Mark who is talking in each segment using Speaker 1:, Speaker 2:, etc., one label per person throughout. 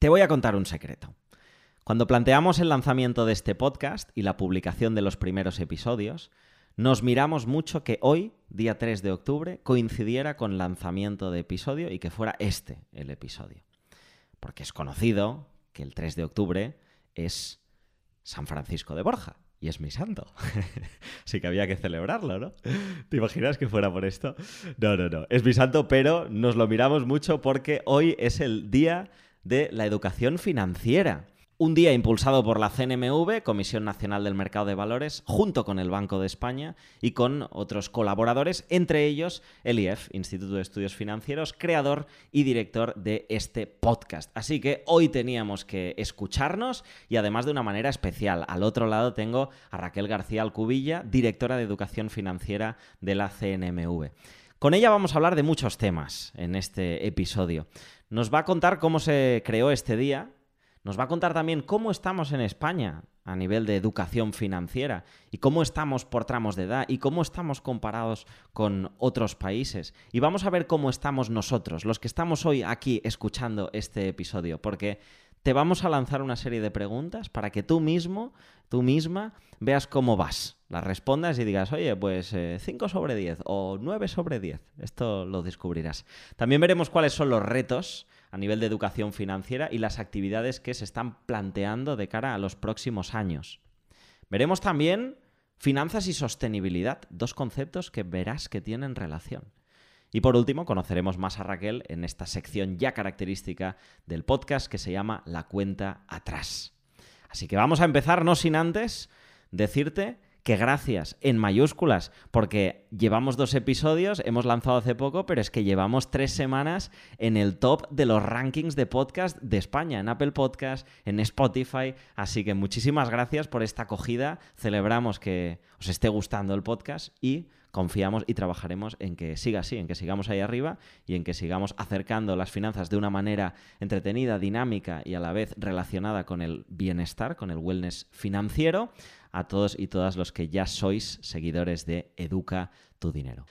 Speaker 1: Te voy a contar un secreto. Cuando planteamos el lanzamiento de este podcast y la publicación de los primeros episodios, nos miramos mucho que hoy, día 3 de octubre, coincidiera con lanzamiento de episodio y que fuera este el episodio. Porque es conocido que el 3 de octubre es San Francisco de Borja y es mi santo. Así que había que celebrarlo, ¿no? ¿Te imaginas que fuera por esto? No, no, no. Es mi santo, pero nos lo miramos mucho porque hoy es el día de la educación financiera. Un día impulsado por la CNMV, Comisión Nacional del Mercado de Valores, junto con el Banco de España y con otros colaboradores, entre ellos el IEF, Instituto de Estudios Financieros, creador y director de este podcast. Así que hoy teníamos que escucharnos y además de una manera especial. Al otro lado tengo a Raquel García Alcubilla, directora de Educación Financiera de la CNMV. Con ella vamos a hablar de muchos temas en este episodio. Nos va a contar cómo se creó este día, nos va a contar también cómo estamos en España a nivel de educación financiera y cómo estamos por tramos de edad y cómo estamos comparados con otros países. Y vamos a ver cómo estamos nosotros, los que estamos hoy aquí escuchando este episodio, porque te vamos a lanzar una serie de preguntas para que tú mismo, tú misma, veas cómo vas. Las respondas y digas, oye, pues 5 eh, sobre 10 o 9 sobre 10. Esto lo descubrirás. También veremos cuáles son los retos a nivel de educación financiera y las actividades que se están planteando de cara a los próximos años. Veremos también finanzas y sostenibilidad, dos conceptos que verás que tienen relación. Y por último, conoceremos más a Raquel en esta sección ya característica del podcast que se llama La cuenta atrás. Así que vamos a empezar, no sin antes decirte que gracias en mayúsculas, porque llevamos dos episodios, hemos lanzado hace poco, pero es que llevamos tres semanas en el top de los rankings de podcast de España, en Apple Podcast, en Spotify. Así que muchísimas gracias por esta acogida. Celebramos que os esté gustando el podcast y confiamos y trabajaremos en que siga así, en que sigamos ahí arriba y en que sigamos acercando las finanzas de una manera entretenida, dinámica y a la vez relacionada con el bienestar, con el wellness financiero a todos y todas los que ya sois seguidores de Educa tu Dinero.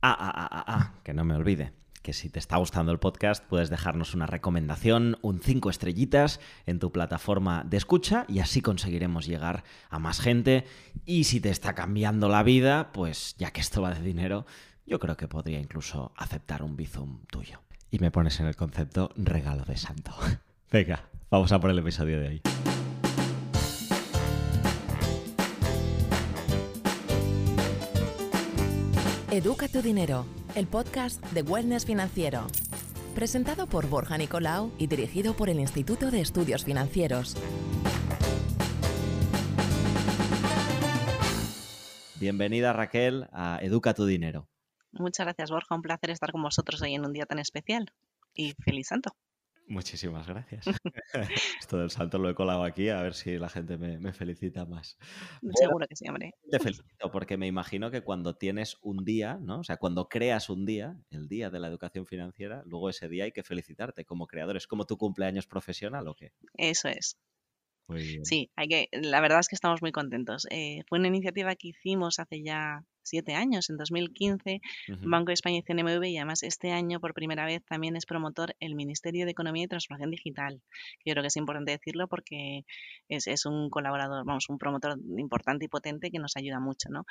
Speaker 1: Ah, ah, ah, ah, ah, que no me olvide que si te está gustando el podcast puedes dejarnos una recomendación, un 5 estrellitas en tu plataforma de escucha y así conseguiremos llegar a más gente. Y si te está cambiando la vida, pues ya que esto va de dinero, yo creo que podría incluso aceptar un bizum tuyo. Y me pones en el concepto regalo de santo. Venga, vamos a por el episodio de hoy.
Speaker 2: Educa tu dinero, el podcast de Wellness Financiero. Presentado por Borja Nicolau y dirigido por el Instituto de Estudios Financieros.
Speaker 1: Bienvenida Raquel a Educa tu dinero.
Speaker 3: Muchas gracias Borja, un placer estar con vosotros hoy en un día tan especial. Y feliz santo.
Speaker 1: Muchísimas gracias. Esto del salto lo he colado aquí a ver si la gente me, felicita más.
Speaker 3: Seguro que sí, hombre.
Speaker 1: Te felicito porque me imagino que cuando tienes un día, ¿no? O sea, cuando creas un día, el día de la educación financiera, luego ese día hay que felicitarte como creador. ¿Es como tu cumpleaños profesional o qué?
Speaker 3: Eso es. Sí, hay que, la verdad es que estamos muy contentos. Eh, fue una iniciativa que hicimos hace ya siete años, en 2015, Banco de España y CNMV, y además este año por primera vez también es promotor el Ministerio de Economía y Transformación Digital. Yo creo que es importante decirlo porque es, es, un colaborador, vamos, un promotor importante y potente que nos ayuda mucho, ¿no?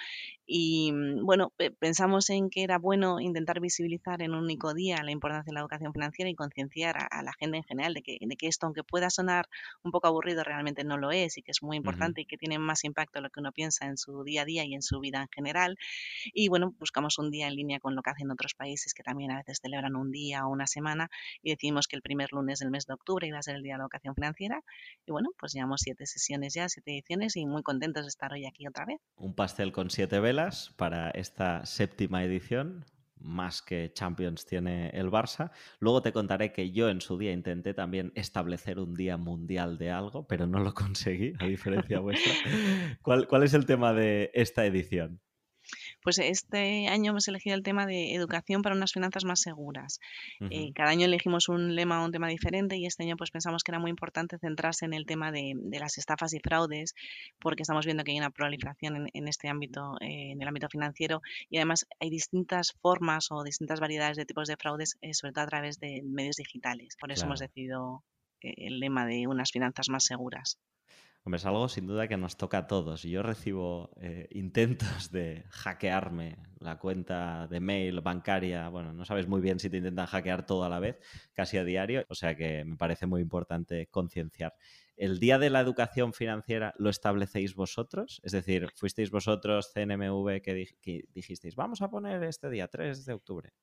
Speaker 3: Y mm, bueno, pensamos en que era bueno intentar visibilizar en un único día la importancia de la educación financiera y concienciar a, la gente en general de que, de que esto, aunque pueda sonar un poco aburrido, realmente no lo es y que es muy importante y que tiene más impacto de lo que uno piensa en su día a día y en su vida en general. Y bueno, buscamos un día en línea con lo que hacen otros países que también a veces celebran un día o una semana y decidimos que el primer lunes del mes de octubre iba a ser el Día de la Educación Financiera. Y bueno, pues llevamos siete sesiones ya, siete ediciones y muy contentos de estar hoy aquí otra vez.
Speaker 1: Un pastel con siete velas para esta séptima edición más que Champions tiene el Barça. Luego te contaré que yo en su día intenté también establecer un día mundial de algo, pero no lo conseguí, a diferencia vuestra. ¿Cuál, ¿Cuál, es el tema de esta edición?
Speaker 3: Pues este año hemos elegido el tema de educación para unas finanzas más seguras. Eh, cada año elegimos un lema o un tema diferente y este año pues pensamos que era muy importante centrarse en el tema de, las estafas y fraudes porque estamos viendo que hay una proliferación en, este ámbito, eh, en el ámbito financiero y además hay distintas formas o distintas variedades de tipos de fraudes, eh, sobre todo a través de medios digitales. Por eso hemos decidido el lema de unas finanzas más seguras.
Speaker 1: Hombre, es algo sin duda que nos toca a todos. Yo recibo eh, intentos de hackearme la cuenta de mail bancaria. Bueno, no sabes muy bien si te intentan hackear todo a la vez, casi a diario. O sea que me parece muy importante concienciar. ¿El Día de la Educación Financiera lo establecéis vosotros? Es decir, ¿fuisteis vosotros CNMV que, que dijisteis, vamos a poner este día 3 de octubre?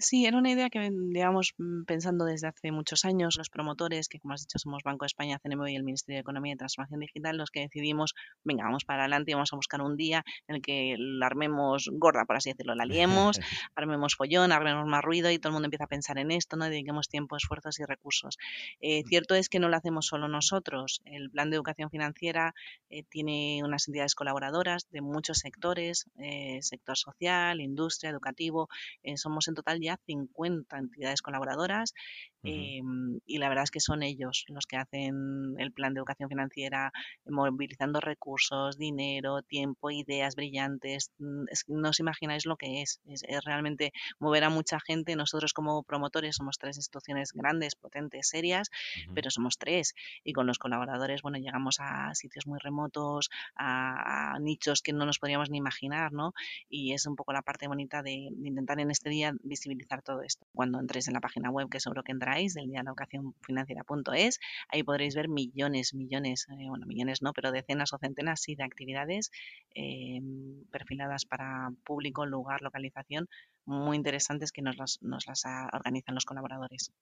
Speaker 3: Sí, era una idea que llevamos mm, pensando desde hace muchos años los promotores, que como has dicho somos Banco de España, CNMV y el Ministerio de Economía y Transformación Digital, los que decidimos, venga, vamos para adelante y vamos a buscar un día en el que la armemos gorda, por así decirlo, la liemos, armemos follón, armemos más ruido y todo el mundo empieza a pensar en esto, ¿no? dediquemos tiempo, esfuerzos y recursos. Eh, cierto es que no lo hacemos solo nosotros. El Plan de Educación Financiera eh, tiene unas entidades colaboradoras de muchos sectores, eh, sector social, industria, educativo. somos en total ya 50 entidades colaboradoras em, y la verdad es que son ellos los que hacen el plan de educación financiera, movilizando recursos, dinero, tiempo, ideas brillantes. Mm, no os imagináis lo que es. es. realmente mover a mucha gente. Nosotros como promotores somos tres instituciones grandes, potentes, serias, pero somos tres. Y con los colaboradores, bueno, llegamos a sitios muy remotos, a, nichos que no nos podríamos ni imaginar, ¿no? Y es un poco la parte bonita de, de intentar en este día visibilizar todo esto. Cuando entréis en la página web, que seguro que entráis, del día de la educación financiera.es, ahí podréis ver millones, millones, eh, bueno, millones no, pero decenas o centenas sí de actividades em, perfiladas para público, lugar, localización, muy interesantes que nos las, nos las organizan los colaboradores.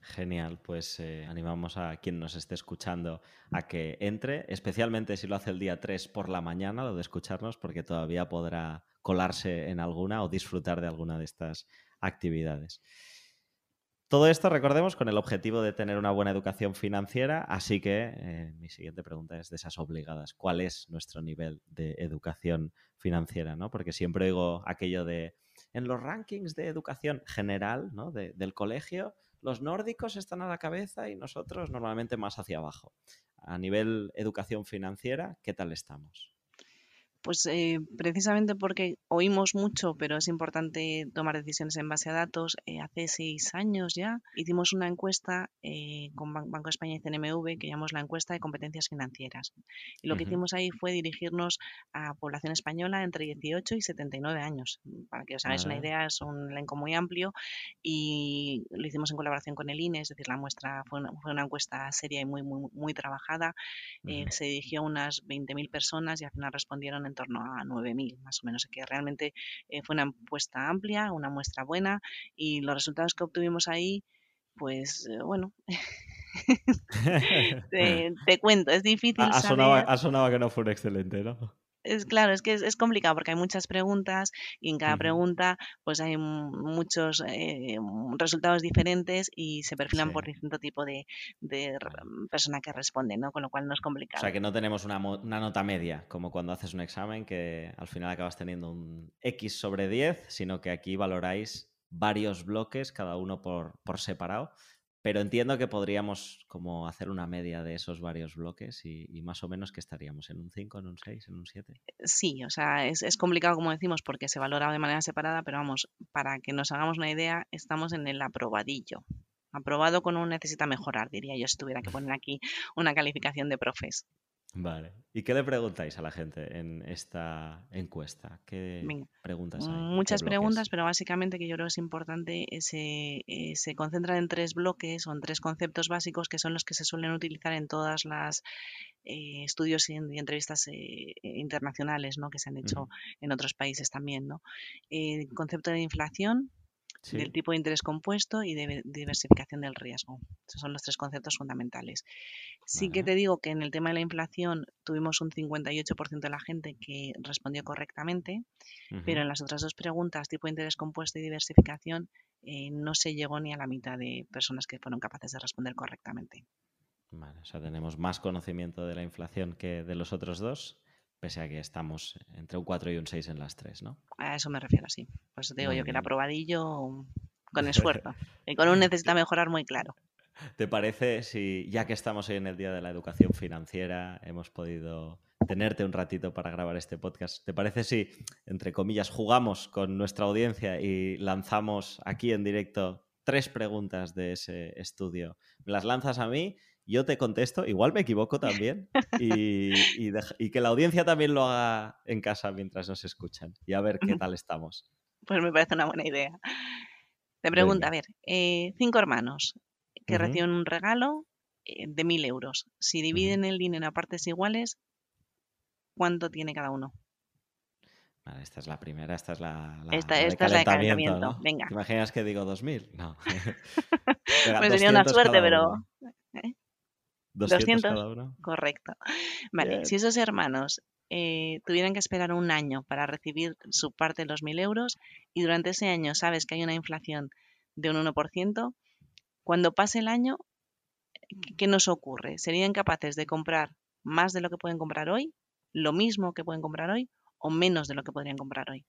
Speaker 1: Genial, pues eh, animamos a quien nos esté escuchando a que entre, especialmente si lo hace el día 3 por la mañana, lo de escucharnos, porque todavía podrá colarse en alguna o disfrutar de alguna de estas actividades. Todo esto, recordemos, con el objetivo de tener una buena educación financiera, así que eh, mi siguiente pregunta es de esas obligadas. ¿Cuál es nuestro nivel de educación financiera? ¿no? Porque siempre digo aquello de, en los rankings de educación general ¿no? del colegio, los nórdicos están a la cabeza y nosotros normalmente más hacia abajo. A nivel educación financiera, ¿qué tal estamos?
Speaker 3: Pues eh, precisamente porque oímos mucho, pero es importante tomar decisiones en base a datos. Eh, hace seis años ya hicimos una encuesta eh, con Banco de España y CNMV que llamamos la encuesta de competencias financieras. Y lo que hicimos ahí fue dirigirnos a población española entre 18 y 79 años. Para que os hagáis una idea, es un elenco muy amplio y lo hicimos en colaboración con el INE, es decir, la muestra fue una, encuesta seria y muy, muy, muy trabajada. se dirigió a unas 20.000 personas y al final respondieron en torno a 9.000, más o menos. Que realmente eh, fue una encuesta amplia, una muestra buena y los resultados que obtuvimos ahí, pues eh, bueno. te, cuento, es difícil.
Speaker 1: Ha, sonado, ha sonado que no fue un excelente, ¿no?
Speaker 3: Es claro, es que es, complicado porque hay muchas preguntas y en cada pregunta pues hay muchos eh, resultados diferentes y se perfilan por distinto tipo de, persona que responde, ¿no? Con lo cual no es complicado.
Speaker 1: O sea que no tenemos una, nota media, como cuando haces un examen que al final acabas teniendo un X sobre 10, sino que aquí valoráis varios bloques, cada uno por, por separado, pero entiendo que podríamos como hacer una media de esos varios bloques y, más o menos que estaríamos en un 5, en un 6, en un 7.
Speaker 3: Sí, o sea, es, es, complicado como decimos porque se valora de manera separada, pero vamos, para que nos hagamos una idea, estamos en el aprobadillo. Aprobado con un necesita mejorar, diría yo, si tuviera que poner aquí una calificación de profes.
Speaker 1: Vale. ¿Y qué le preguntáis a la gente en esta encuesta? ¿Qué preguntas hay?
Speaker 3: Muchas preguntas, pero básicamente que yo creo que es importante, eh, se, eh, se concentran en tres bloques o en tres conceptos básicos que son los que se suelen utilizar en todas las eh, estudios y, entrevistas internacionales ¿no? que se han hecho en otros países también. ¿no? El concepto de inflación, del tipo de interés compuesto y de diversificación del riesgo. Esos son los tres conceptos fundamentales. Sí que te digo que en el tema de la inflación tuvimos un 58% de la gente que respondió correctamente, pero en las otras dos preguntas, tipo de interés compuesto y diversificación, eh, no se llegó ni a la mitad de personas que fueron capaces de responder correctamente.
Speaker 1: Vale, o sea, tenemos más conocimiento de la inflación que de los otros dos pese a que estamos entre un 4 y un 6 en las tres, ¿no?
Speaker 3: A eso me refiero, sí. Pues digo yo que el aprobadillo con esfuerzo y con un necesita mejorar muy claro.
Speaker 1: ¿Te parece si, ya que estamos hoy en el Día de la Educación Financiera, hemos podido tenerte un ratito para grabar este podcast. ¿Te parece si, entre comillas, jugamos con nuestra audiencia y lanzamos aquí en directo tres preguntas de ese estudio? Me las lanzas a mí yo te contesto, igual me equivoco también, y, y, que la audiencia también lo haga en casa mientras nos escuchan y a ver qué tal estamos.
Speaker 3: Pues me parece una buena idea. Te pregunta, a ver, eh, cinco hermanos que reciben un regalo eh, de mil euros. Si dividen el dinero a partes iguales, ¿cuánto tiene cada uno?
Speaker 1: Vale, esta es la primera, esta es la,
Speaker 3: esta, es la de calentamiento. Venga.
Speaker 1: ¿Te imaginas que digo 2000? No.
Speaker 3: pues sería una suerte, pero.
Speaker 1: 200, cada uno.
Speaker 3: Correcto. Vale, si esos hermanos eh, tuvieran que esperar un año para recibir su parte de los 1.000 euros y durante ese año sabes que hay una inflación de un 1%, cuando pase el año, ¿qué nos ocurre? ¿Serían capaces de comprar más de lo que pueden comprar hoy? ¿Lo mismo que pueden comprar hoy? ¿O menos de lo que podrían comprar hoy?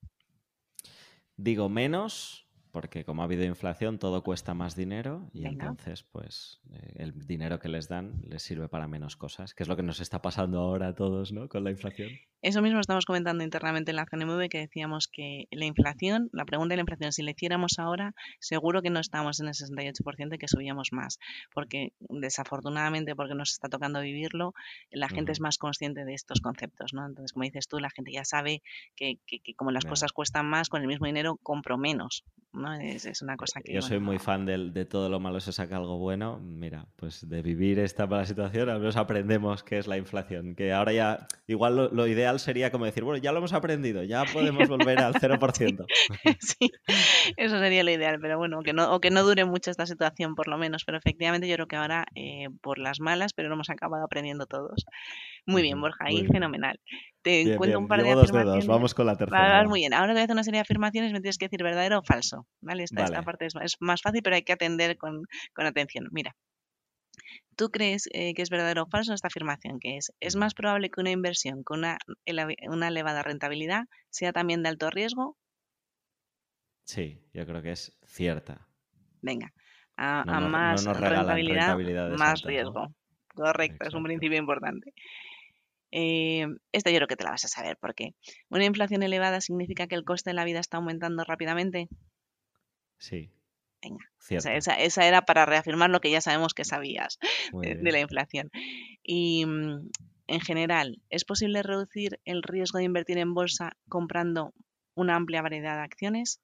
Speaker 1: Digo menos porque como ha habido inflación todo cuesta más dinero y entonces pues eh, el dinero que les dan les sirve para menos cosas, que es lo que nos está pasando ahora a todos, ¿no? Con la inflación.
Speaker 3: Eso mismo estamos comentando internamente en la CNMV que decíamos que la inflación, la pregunta de la inflación, si la hiciéramos ahora, seguro que no estamos en el 68% y que subíamos más, porque desafortunadamente, porque nos está tocando vivirlo, la gente es más consciente de estos conceptos, ¿no? Entonces, como dices tú, la gente ya sabe que, como las cosas cuestan más, con el mismo dinero compro menos, es, una cosa que...
Speaker 1: Yo soy muy fan de, todo lo malo se saca algo bueno. Mira, pues de vivir esta mala situación, al menos aprendemos qué es la inflación. Que ahora ya, igual lo, ideal sería como decir, bueno, ya lo hemos aprendido, ya podemos volver al 0%.
Speaker 3: sí, eso sería lo ideal, pero bueno, que no, o que no dure mucho esta situación por lo menos. Pero efectivamente yo creo que ahora, eh, por las malas, pero lo hemos acabado aprendiendo todos. Muy bien, Borja, ahí fenomenal. Te cuento un par de afirmaciones.
Speaker 1: Vamos con la tercera.
Speaker 3: muy bien. Ahora te voy a hacer una serie de afirmaciones y me tienes que decir verdadero o falso. ¿vale? Esta, parte es, más fácil, pero hay que atender con, atención. Mira, ¿tú crees eh, que es verdadero o falso esta afirmación? Que es, es más probable que una inversión con una, una elevada rentabilidad sea también de alto riesgo?
Speaker 1: Sí, yo creo que es cierta.
Speaker 3: Venga, a, más rentabilidad, más riesgo. Correcto, es un principio importante. Eh, esto yo creo que te la vas a saber, porque una inflación elevada significa que el coste de la vida está aumentando rápidamente.
Speaker 1: Sí.
Speaker 3: Venga, esa, era para reafirmar lo que ya sabemos que sabías de, la inflación. Y mm, en general, ¿es posible reducir el riesgo de invertir en bolsa comprando una amplia variedad de acciones?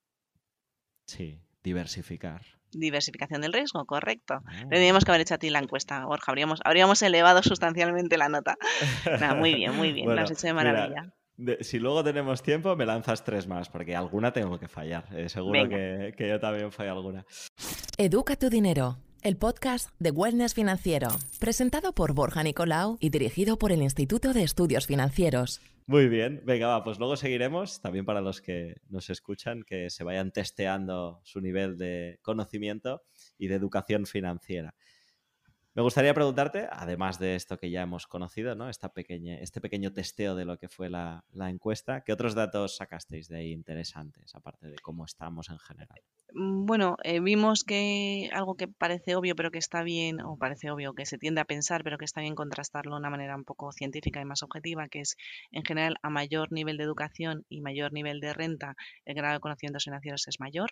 Speaker 1: Sí, diversificar.
Speaker 3: Diversificación del riesgo, correcto. Oh. Tendríamos que haber hecho a ti la encuesta, Borja. Habríamos, habríamos elevado sustancialmente la nota. muy bien, muy bien. lo has hecho de maravilla.
Speaker 1: si luego tenemos tiempo, me lanzas tres más, porque alguna tengo que fallar. Eh, seguro que, que, yo también fallo alguna.
Speaker 2: Educa tu dinero, el podcast de Wellness Financiero, presentado por Borja Nicolau y dirigido por el Instituto de Estudios Financieros.
Speaker 1: Muy bien, venga, va, pues luego seguiremos, también para los que nos escuchan, que se vayan testeando su nivel de conocimiento y de educación financiera. Me gustaría preguntarte, además de esto que ya hemos conocido, ¿no? Esta pequeña, este pequeño testeo de lo que fue la, encuesta, ¿qué otros datos sacasteis de ahí interesantes, aparte de cómo estamos en general?
Speaker 3: Mm, bueno, eh, vimos que algo que parece obvio, pero que está bien, o parece obvio, que se tiende a pensar, pero que está bien contrastarlo de una manera un poco científica y más objetiva, que es, en general, a mayor nivel de educación y mayor nivel de renta, el grado de conocimientos financieros es mayor.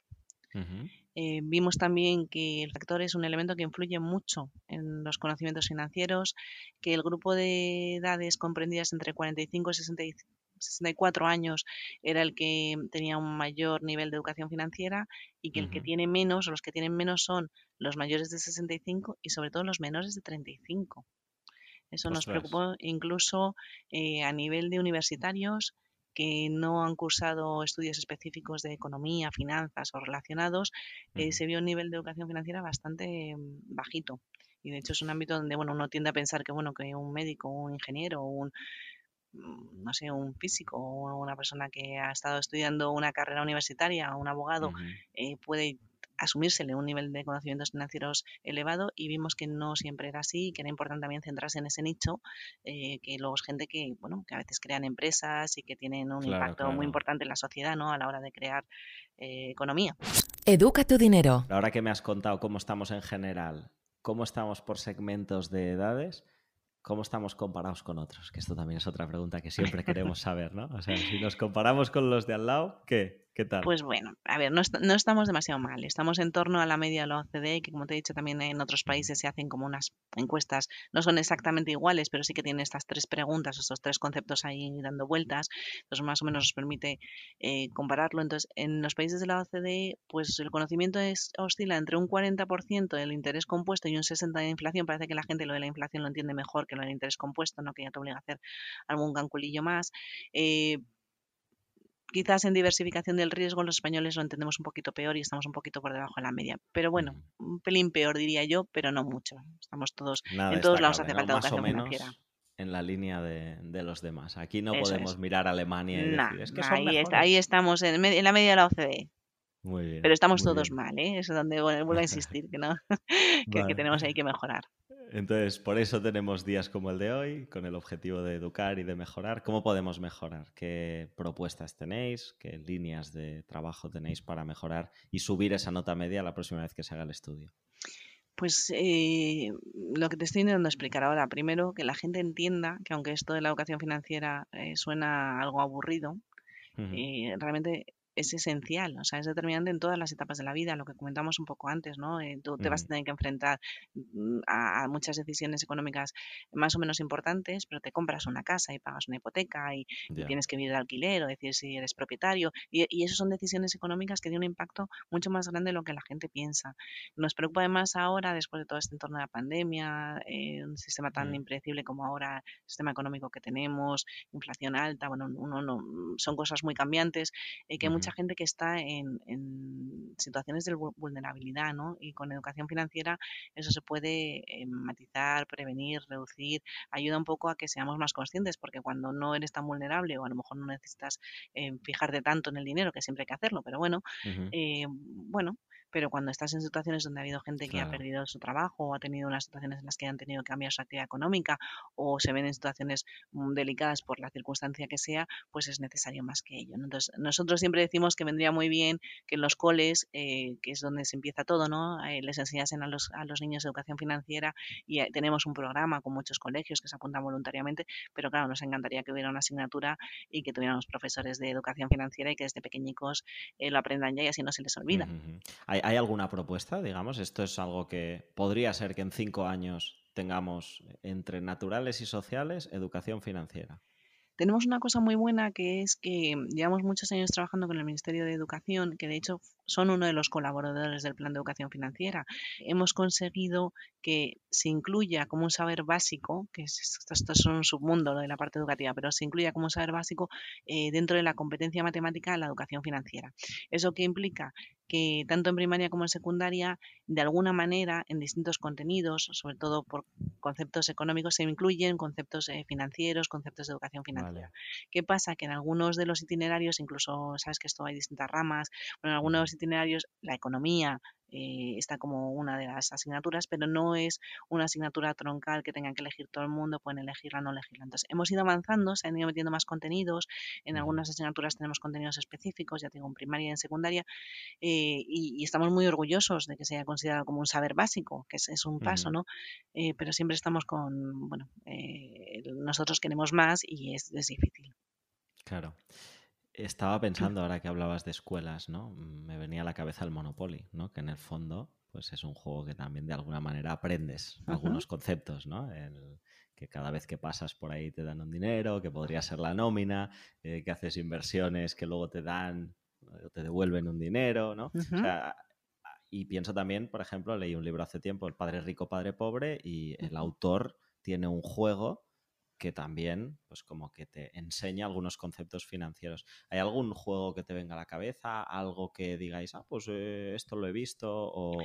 Speaker 3: Eh, vimos también que el factor es un elemento que influye mucho en los conocimientos financieros, que el grupo de edades comprendidas entre 45 y 64 años era el que tenía un mayor nivel de educación financiera y que el que tiene menos o los que tienen menos son los mayores de 65 y sobre todo los menores de 35. Eso nos preocupó incluso eh, a nivel de universitarios que no han cursado estudios específicos de economía, finanzas o relacionados, eh, se vio un nivel de educación financiera bastante mm, bajito. Y de hecho es un ámbito donde bueno, uno tiende a pensar que bueno, que un médico, un ingeniero, un mm, no sé, un físico o una persona que ha estado estudiando una carrera universitaria, un abogado, eh, puede asumírsele un nivel de conocimientos financieros elevado y vimos que no siempre era así y que era importante también centrarse en ese nicho, eh, que luego es gente que, bueno, que a veces crean empresas y que tienen un impacto muy importante en la sociedad, ¿no? A la hora de crear eh, economía.
Speaker 2: Educa tu dinero.
Speaker 1: Ahora que me has contado cómo estamos en general, cómo estamos por segmentos de edades, ¿cómo estamos comparados con otros? Que esto también es otra pregunta que siempre queremos saber, ¿no? O sea, si nos comparamos con los de al lado, ¿qué? ¿Qué tal?
Speaker 3: Pues bueno, a ver, no, no, estamos demasiado mal. Estamos en torno a la media de la OCDE, que como te he dicho también en otros países se hacen como unas encuestas, no son exactamente iguales, pero sí que tienen estas tres preguntas, estos tres conceptos ahí dando vueltas. Entonces más o menos nos permite eh, compararlo. Entonces, en los países de la OCDE, pues el conocimiento oscila entre un 40% del interés compuesto y un 60% de inflación. Parece que la gente lo de la inflación lo entiende mejor que lo del interés compuesto, ¿no? que ya te obliga a hacer algún calculillo más. Eh, quizás en diversificación del riesgo los españoles lo entendemos un poquito peor y estamos un poquito por debajo de la media. Pero bueno, un pelín peor diría yo, pero no mucho. Estamos todos, en todos lados hace falta educación financiera.
Speaker 1: En la línea de, los demás. Aquí no podemos mirar a Alemania y decir, es que son
Speaker 3: ahí, ahí, estamos, en, en, la media de la OCDE. Muy bien, Pero estamos todos mal, ¿eh? Es donde vuelvo a insistir que no, que tenemos ahí que mejorar.
Speaker 1: Entonces, por eso tenemos días como el de hoy, con el objetivo de educar y de mejorar. ¿Cómo podemos mejorar? ¿Qué propuestas tenéis? ¿Qué líneas de trabajo tenéis para mejorar y subir esa nota media la próxima vez que se haga el estudio?
Speaker 3: Pues eh, lo que te estoy intentando explicar ahora, primero que la gente entienda que aunque esto de la educación financiera eh, suena algo aburrido, eh, realmente es esencial, o sea, es determinante en todas las etapas de la vida, lo que comentamos un poco antes, ¿no? Eh, tú te vas a tener que enfrentar mm, a, muchas decisiones económicas más o menos importantes, pero te compras una casa y pagas una hipoteca y, tienes que vivir de alquiler o decir si eres propietario. Y, y esas son decisiones económicas que tienen un impacto mucho más grande de lo que la gente piensa. Nos preocupa además ahora, después de todo este entorno de la pandemia, eh, un sistema tan impredecible como ahora, el sistema económico que tenemos, inflación alta, bueno, uno no, son cosas muy cambiantes, eh, que muchas gente que está en, situaciones de vulnerabilidad, ¿no? Y con educación financiera eso se puede eh, matizar, prevenir, reducir, ayuda un poco a que seamos más conscientes, porque cuando no eres tan vulnerable o a lo mejor no necesitas eh, fijarte tanto en el dinero, que siempre hay que hacerlo, pero bueno, eh, bueno, pero cuando estás en situaciones donde ha habido gente que ha perdido su trabajo o ha tenido unas situaciones en las que han tenido que cambiar su actividad económica o se ven en situaciones mm, delicadas por la circunstancia que sea, pues es necesario más que ello. Entonces, nosotros siempre decimos que vendría muy bien que en los coles, eh, que es donde se empieza todo, ¿no? Eh, les enseñasen a los, a los niños educación financiera y eh, tenemos un programa con muchos colegios que se apuntan voluntariamente, pero claro, nos encantaría que hubiera una asignatura y que tuviéramos profesores de educación financiera y que desde pequeñicos lo aprendan ya y así no se les olvida.
Speaker 1: ¿Hay, alguna propuesta, digamos? Esto es algo que podría ser que en cinco años tengamos entre naturales y sociales educación financiera.
Speaker 3: Tenemos una cosa muy buena que es que llevamos muchos años trabajando con el Ministerio de Educación, que de hecho son uno de los colaboradores del Plan de Educación Financiera. Hemos conseguido que se incluya como un saber básico, que esto, es un submundo de la parte educativa, pero se incluya como un saber básico eh, dentro de la competencia matemática la educación financiera. ¿Eso qué implica? Que tanto en primaria como en secundaria, de alguna manera, en distintos contenidos, sobre todo por conceptos económicos, se incluyen conceptos eh, financieros, conceptos de educación financiera. ¿Qué pasa? Que en algunos de los itinerarios, incluso sabes que esto hay distintas ramas, en algunos itinerarios la economía, eh, está como una de las asignaturas, pero no es una asignatura troncal que tengan que elegir todo el mundo, pueden elegirla o no elegirla. Entonces, hemos ido avanzando, se han ido metiendo más contenidos, en algunas asignaturas tenemos contenidos específicos, ya tengo en primaria y en secundaria, eh, y, estamos muy orgullosos de que se haya considerado como un saber básico, que es, un paso, ¿no? Eh, pero siempre estamos con, bueno, nosotros queremos más y es, es difícil.
Speaker 1: Claro. Estaba pensando ahora que hablabas de escuelas, ¿no? Me venía a la cabeza el Monopoly, ¿no? Que en el fondo, pues es un juego que también de alguna manera aprendes algunos conceptos, ¿no? que cada vez que pasas por ahí te dan un dinero, que podría ser la nómina, eh, que haces inversiones que luego te dan o te devuelven un dinero, ¿no? y pienso también, por ejemplo, leí un libro hace tiempo, El Padre Rico, Padre Pobre, y el autor tiene un juego que también, pues como que te enseña algunos conceptos financieros. ¿Hay algún juego que te venga a la cabeza? ¿Algo que digáis, ah, pues eh, esto lo he visto? O,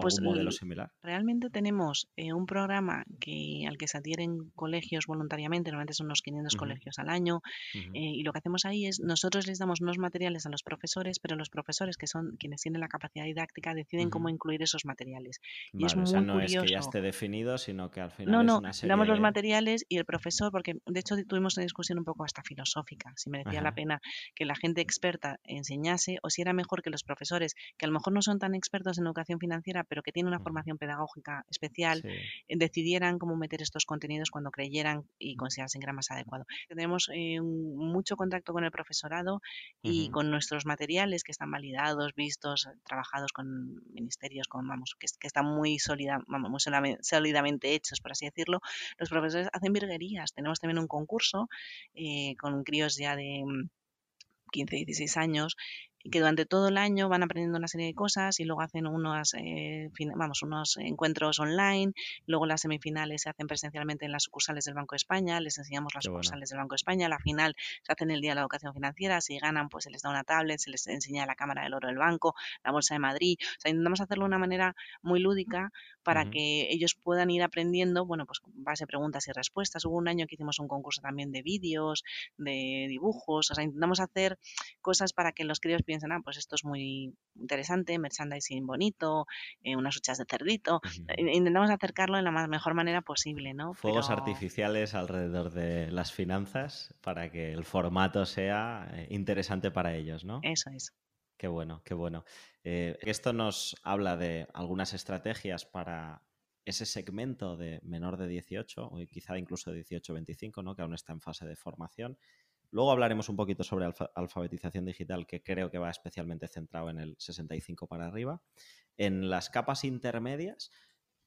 Speaker 1: pues, modelo similar?
Speaker 3: Realmente tenemos eh, un programa que, al que se adhieren colegios voluntariamente, normalmente son unos 500 colegios al año, eh, y lo que hacemos ahí es, nosotros les damos unos materiales a los profesores, pero los profesores, que son quienes tienen la capacidad didáctica, deciden cómo incluir esos materiales.
Speaker 1: y es muy o sea, no es que ya esté definido, sino que al final
Speaker 3: no,
Speaker 1: no,
Speaker 3: es una serie damos los materiales y el profesor, porque de hecho tuvimos una discusión un poco hasta filosófica, si merecía la pena que la gente experta enseñase o si era mejor que los profesores, que a lo mejor no son tan expertos en educación financiera, pero que tiene una formación pedagógica especial, eh, decidieran cómo meter estos contenidos cuando creyeran y considerasen que era más adecuado. Tenemos eh, mucho contacto con el profesorado y con nuestros materiales que están validados, vistos, trabajados con ministerios, con, vamos, que, están muy, sólida, muy sólidamente hechos, por así decirlo. Los profesores hacen virguerías. Tenemos también un concurso eh, con críos ya de 15, 16 años que durante todo el año van aprendiendo una serie de cosas y luego hacen unos, eh, vamos, unos encuentros online, luego las semifinales se hacen presencialmente en las sucursales del Banco de España, les enseñamos las sucursales del Banco de España, la final se hace en el Día de la Educación Financiera, si ganan pues se les da una tablet, se les enseña la Cámara del Oro del Banco, la Bolsa de Madrid, o sea, intentamos hacerlo de una manera muy lúdica para que ellos puedan ir aprendiendo, bueno, pues base preguntas y respuestas. Hubo un año que hicimos un concurso también de vídeos, de dibujos, o sea, intentamos hacer cosas para que los críos piensen, ah, pues esto es muy interesante, merchandising bonito, eh, unas huchas de cerdito. Intentamos acercarlo de la mejor manera posible, ¿no?
Speaker 1: Fuegos artificiales alrededor de las finanzas para que el formato sea eh, interesante para ellos, ¿no?
Speaker 3: Eso es.
Speaker 1: Qué bueno, qué bueno. Eh, esto nos habla de algunas estrategias para ese segmento de menor de 18 o quizá incluso de 18-25, ¿no? que aún está en fase de formación. Luego hablaremos un poquito sobre alfabetización digital, que creo que va especialmente centrado en el 65 para arriba. En las capas intermedias,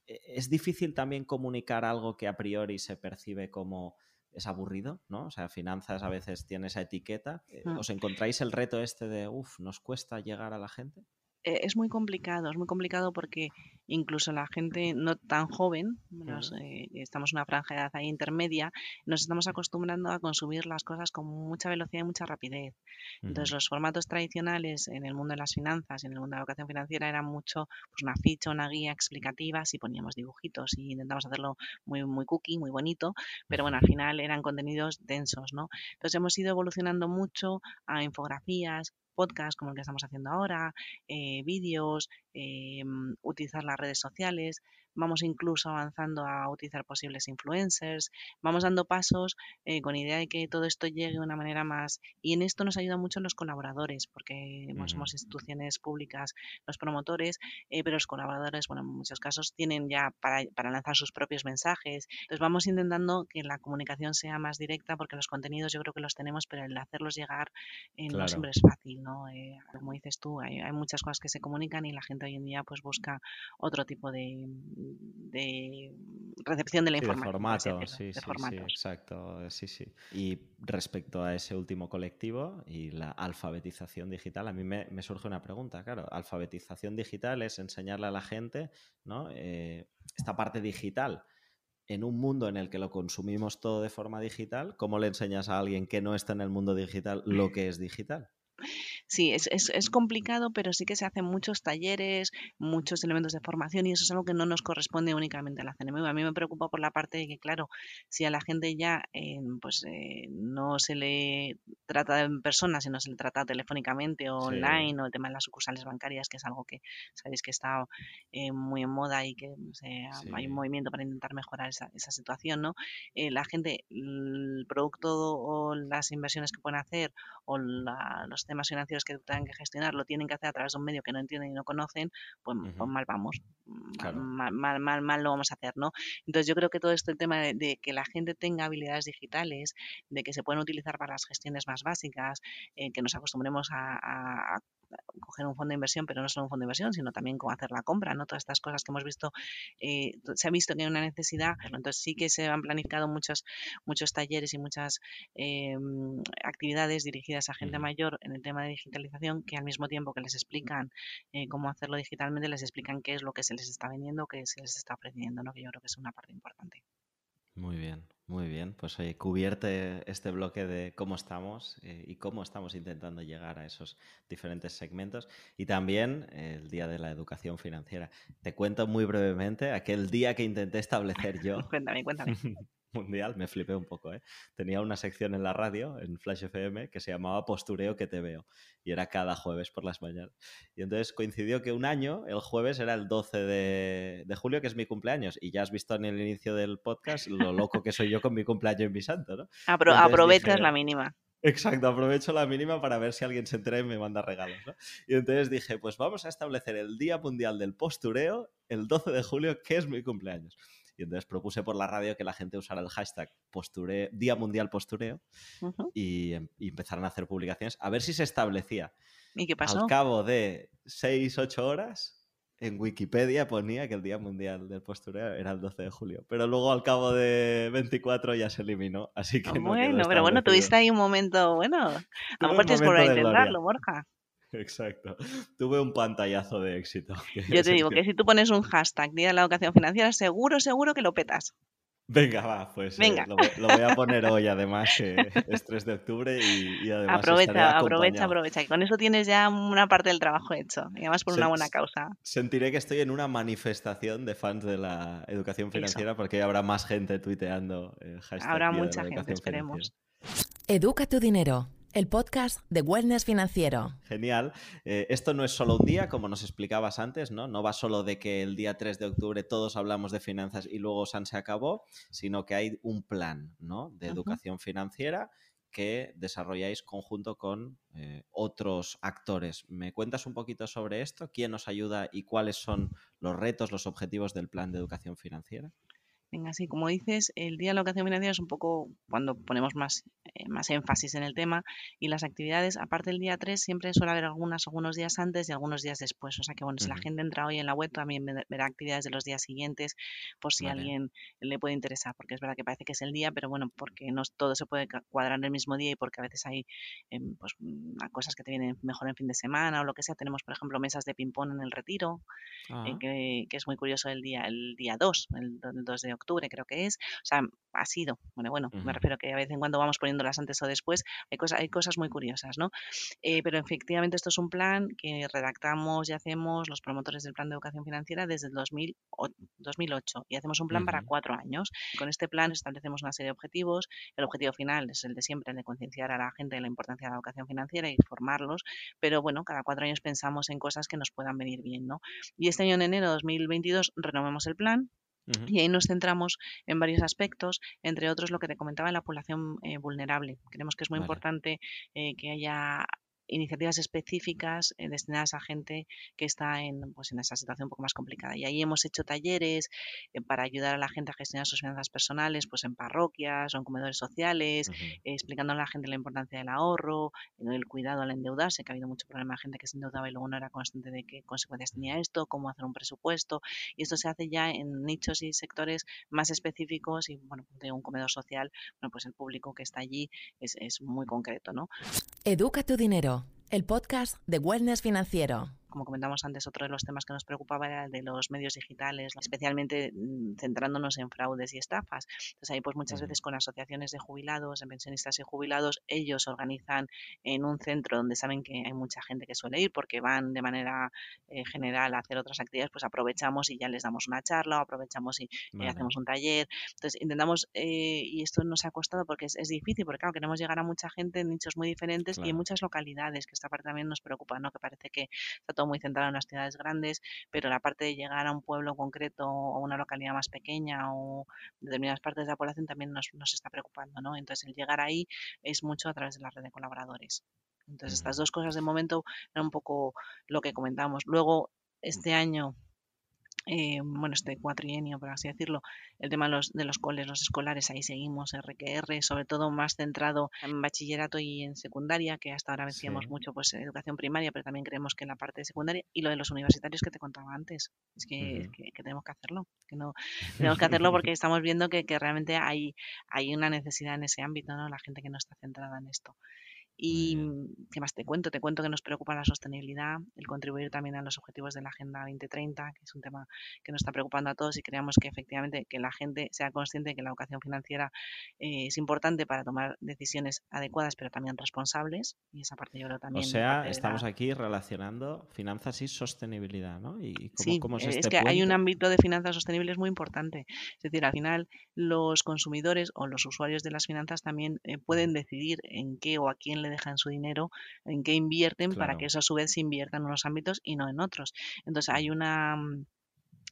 Speaker 1: e, es difícil también comunicar algo que a priori se percibe como es aburrido, ¿no? O sea, finanzas a veces tiene esa etiqueta. Eh, mm. ¿Os encontráis el reto este de, uff, nos cuesta llegar a la gente?
Speaker 3: Eh, es muy complicado, es muy complicado porque incluso la gente no tan joven, eh, estamos en una franja de edad ahí intermedia, nos estamos acostumbrando a consumir las cosas con mucha velocidad y mucha rapidez. Entonces, los formatos tradicionales en el mundo de las finanzas, en el mundo de la educación financiera, eran mucho pues, una ficha, una guía explicativa, si poníamos dibujitos y intentamos hacerlo muy, muy cookie, muy bonito, pero bueno, al final eran contenidos densos, ¿no? Entonces, hemos ido evolucionando mucho a infografías, podcast como el que estamos haciendo ahora, eh, vídeos, eh, utilizar las redes sociales, vamos incluso avanzando a utilizar posibles influencers, vamos dando pasos eh, con idea de que todo esto llegue de una manera más... Y en esto nos ayudan mucho los colaboradores, porque somos instituciones públicas, los promotores, eh, pero los colaboradores, bueno, en muchos casos tienen ya para, para, lanzar sus propios mensajes. Entonces vamos intentando que la comunicación sea más directa, porque los contenidos yo creo que los tenemos, pero el hacerlos llegar eh, no siempre es fácil, ¿no? como dices tú, hay, hay muchas cosas que se comunican y la gente hoy en día pues busca otro tipo de, de recepción de la información.
Speaker 1: De formato, sí, sí, sí, exacto, sí, sí. Y respecto a ese último colectivo y la alfabetización digital, a mí me, surge una pregunta, claro, alfabetización digital es enseñarle a la gente, ¿no? Eh, esta parte digital en un mundo en el que lo consumimos todo de forma digital, ¿cómo le enseñas a alguien que no está en el mundo digital lo que es digital?
Speaker 3: Sí, es, es, es, complicado, pero sí que se hacen muchos talleres, muchos elementos de formación y eso es algo que no nos corresponde únicamente a la CNMV. A mí me preocupa por la parte de que, claro, si a la gente ya eh, pues eh, no se le trata en persona, sino se le trata telefónicamente o online o el tema de las sucursales bancarias, que es algo que sabéis que está eh, muy en moda y que hay un movimiento para intentar mejorar esa, esa situación, ¿no? la gente, el producto o las inversiones que pueden hacer o los temas financieros que tengan que gestionar lo tienen que hacer a través de un medio que no entienden y no conocen, pues, pues mal vamos, mal, mal, mal, mal, lo vamos a hacer, ¿no? Entonces yo creo que todo este tema de, que la gente tenga habilidades digitales, de que se pueden utilizar para las gestiones más básicas, eh, que nos acostumbremos a coger un fondo de inversión, pero no solo un fondo de inversión, sino también cómo hacer la compra, ¿no? Todas estas cosas que hemos visto, eh, se ha visto que hay una necesidad, entonces sí que se han planificado muchos, muchos talleres y muchas eh, actividades dirigidas a gente mayor en el tema de digitalización que al mismo tiempo que les explican eh, cómo hacerlo digitalmente, les explican qué es lo que se les está vendiendo, qué se les está ofreciendo, ¿no? Que yo creo que es una parte importante.
Speaker 1: Muy bien, muy bien. Pues oye, cubierte este bloque de cómo estamos eh, y cómo estamos intentando llegar a esos diferentes segmentos. Y también el Día de la Educación Financiera. Te cuento muy brevemente aquel día que intenté establecer yo.
Speaker 3: cuéntame, cuéntame.
Speaker 1: mundial, me flipé un poco. ¿eh? Tenía una sección en la radio, en Flash FM, que se llamaba Postureo que te veo. Y era cada jueves por las mañanas. Y entonces coincidió que un año, el jueves era el 12 de, julio, que es mi cumpleaños. Y ya has visto en el inicio del podcast lo loco que soy yo con mi cumpleaños y mi santo, ¿no?
Speaker 3: aprovechas la mínima.
Speaker 1: Exacto, aprovecho la mínima para ver si alguien se entera y me manda regalos. ¿no? Y entonces dije, pues vamos a establecer el Día Mundial del Postureo el 12 de julio, que es mi cumpleaños. Y entonces propuse por la radio que la gente usara el hashtag postureo, Día Mundial Postureo y, y, empezaran a hacer publicaciones a ver si se establecía.
Speaker 3: ¿Y qué pasó?
Speaker 1: Al cabo de 6, 8 horas, en Wikipedia ponía que el Día Mundial del Postureo era el 12 de julio, pero luego al cabo de 24 ya se eliminó, así que
Speaker 3: Bueno, pero bueno, tuviste ahí un momento, bueno, a lo mejor tienes por intentarlo, Borja.
Speaker 1: Exacto. Tuve un pantallazo de éxito.
Speaker 3: Yo te digo que si tú pones un hashtag Día de la Educación Financiera, seguro, seguro que lo petas.
Speaker 1: Venga, va, pues eh, lo, voy a poner hoy, además, que es 3 de octubre y, además.
Speaker 3: Aprovecha, aprovecha, aprovecha. Con eso tienes ya una parte del trabajo hecho, y además por una buena causa.
Speaker 1: Sentiré que estoy en una manifestación de fans de la educación financiera porque habrá más gente tuiteando el hashtag.
Speaker 3: Habrá mucha gente, esperemos.
Speaker 2: Educa tu dinero el podcast de Wellness Financiero.
Speaker 1: Genial. Eh, esto no es solo un día, como nos explicabas antes, ¿no? No va solo de que el día 3 de octubre todos hablamos de finanzas y luego San se acabó, sino que hay un plan, ¿no? De educación financiera que desarrolláis conjunto con eh, otros actores. ¿Me cuentas un poquito sobre esto? ¿Quién nos ayuda y cuáles son los retos, los objetivos del plan de educación financiera?
Speaker 3: Venga, sí, como dices, el Día de la Educación Financiera es un poco cuando ponemos más, eh, más énfasis en el tema y las actividades, aparte del día 3, siempre suele haber algunas algunos días antes y algunos días después. O sea que, bueno, si la gente entra hoy en la web, también verá actividades de los días siguientes por si a alguien le puede interesar, porque es verdad que parece que es el día, pero bueno, porque no todo se puede cuadrar en el mismo día y porque a veces hay em, pues, mm, cosas que te vienen mejor en fin de semana o lo que sea. Tenemos, por ejemplo, mesas de ping-pong en el retiro, eh, ah. que, que, es muy curioso el día, el día 2, el, el 2 de octubre creo que es, o sea, ha sido, bueno, bueno, me refiero a que a vez en cuando vamos poniéndolas antes o después, hay, cosas hay cosas muy curiosas, ¿no? Eh, pero efectivamente esto es un plan que redactamos y hacemos los promotores del plan de educación financiera desde el 2008 y hacemos un plan para cuatro años. Con este plan establecemos una serie de objetivos, el objetivo final es el de siempre, el de concienciar a la gente de la importancia de la educación financiera y formarlos, pero bueno, cada cuatro años pensamos en cosas que nos puedan venir bien, ¿no? Y este año en enero de 2022 renovamos el plan, y ahí nos centramos en varios aspectos, entre otros lo que te comentaba en la población eh, vulnerable. Creemos que es muy importante eh, que haya iniciativas específicas eh, destinadas a gente que está en, pues, en esa situación un poco más complicada. Y ahí hemos hecho talleres eh, para ayudar a la gente a gestionar sus finanzas personales, pues en parroquias o en comedores sociales, explicando a la gente la importancia del ahorro, el cuidado al endeudarse, que ha habido mucho problema de gente que se endeudaba y luego no era consciente de qué consecuencias tenía esto, cómo hacer un presupuesto. Y esto se hace ya en nichos y sectores más específicos y, bueno, de un comedor social, bueno, pues el público que está allí es, es muy concreto, ¿no?
Speaker 2: Educa tu dinero el podcast de Wellness Financiero
Speaker 3: como comentamos antes, otro de los temas que nos preocupaba era el de los medios digitales, especialmente mm, centrándonos en fraudes y estafas. Entonces ahí pues muchas veces con asociaciones de jubilados, en pensionistas y jubilados, ellos organizan en un centro donde saben que hay mucha gente que suele ir porque van de manera eh, general a hacer otras actividades, pues aprovechamos y ya les damos una charla, o aprovechamos y eh, hacemos un taller. Entonces intentamos, eh, y esto nos ha costado porque es, difícil, porque claro, queremos llegar a mucha gente en nichos muy diferentes y en muchas localidades, que esta parte también nos preocupa, ¿no? Que parece que está todo muy centrado en las ciudades grandes, pero la parte de llegar a un pueblo concreto o una localidad más pequeña o determinadas partes de la población también nos, nos está preocupando, ¿no? Entonces el llegar ahí es mucho a través de la red de colaboradores. Entonces estas dos cosas de momento eran un poco lo que comentamos. Luego, este año eh, bueno, este cuatrienio, por así decirlo, el tema de los, de los coles, los escolares, ahí seguimos, RQR, sobre todo más centrado en bachillerato y en secundaria, que hasta ahora decíamos mucho pues educación primaria, pero también creemos que en la parte de secundaria y lo de los universitarios que te contaba antes, es que, tenemos que hacerlo, que no tenemos que hacerlo porque estamos viendo que, que realmente hay, hay una necesidad en ese ámbito, ¿no? La gente que no está centrada en esto. Y qué más te cuento, te cuento que nos preocupa la sostenibilidad, el contribuir también a los objetivos de la Agenda 2030, que es un tema que nos está preocupando a todos y creemos que efectivamente que la gente sea consciente de que la educación financiera eh, es importante para tomar decisiones adecuadas pero también responsables y esa parte yo creo también.
Speaker 1: O sea, estamos aquí relacionando finanzas y sostenibilidad, ¿no? Y
Speaker 3: cómo, es, este que hay un ámbito de finanzas sostenibles muy importante. Es decir, al final los consumidores o los usuarios de las finanzas también eh, pueden decidir en qué o a quién le dejan su dinero, en qué invierten para que eso a su vez se invierta en unos ámbitos y no en otros. Entonces hay una mm,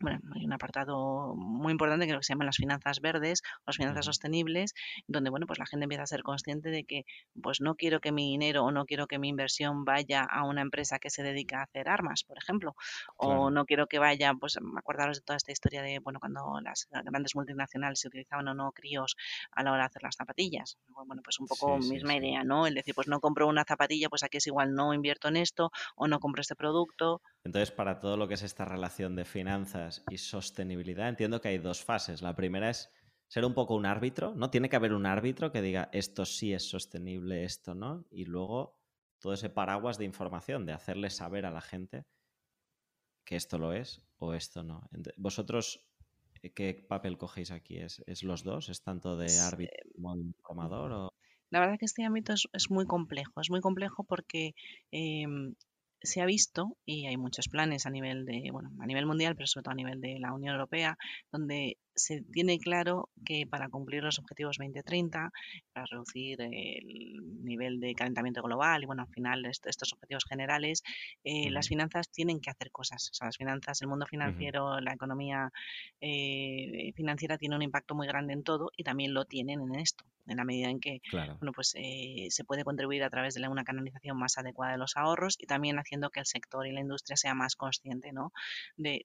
Speaker 3: bueno, hay un apartado muy importante que se llama las finanzas verdes o las finanzas sostenibles, donde bueno, pues la gente empieza a ser consciente de que pues no quiero que mi dinero o no quiero que mi inversión vaya a una empresa que se dedica a hacer armas, por ejemplo, o no quiero que vaya, pues acordaros de toda esta historia de bueno, cuando las grandes multinacionales se utilizaban o no críos a la hora de hacer las zapatillas. Bueno, pues un poco misma idea, ¿no? El decir, pues no compro una zapatilla, pues aquí es igual no invierto en esto o no compro este producto.
Speaker 1: Entonces, para todo lo que es esta relación de finanzas y sostenibilidad, entiendo que hay dos fases. La primera es ser un poco un árbitro, ¿no? Tiene que haber un árbitro que diga esto sí es sostenible, esto no, y luego todo ese paraguas de información, de hacerle saber a la gente que esto lo es o esto no. ¿Vosotros eh, qué papel cogéis aquí? ¿Es, los dos? ¿Es tanto de árbitro como de informador? O...
Speaker 3: La verdad que este ámbito es, muy complejo. Es muy complejo porque em, se ha visto, y hay muchos planes a nivel de, bueno, a nivel mundial, pero sobre todo a nivel de la Unión Europea, donde se tiene claro que para cumplir los objetivos 2030, para reducir el nivel de calentamiento global y bueno, al final estos objetivos generales, eh, las finanzas tienen que hacer cosas. O sea, las finanzas, el mundo financiero, la economía eh, financiera tiene un impacto muy grande en todo y también lo tienen en esto en la medida en que bueno, pues, eh, se puede contribuir a través de una canalización más adecuada de los ahorros y también haciendo que el sector y la industria sea más consciente ¿no? de,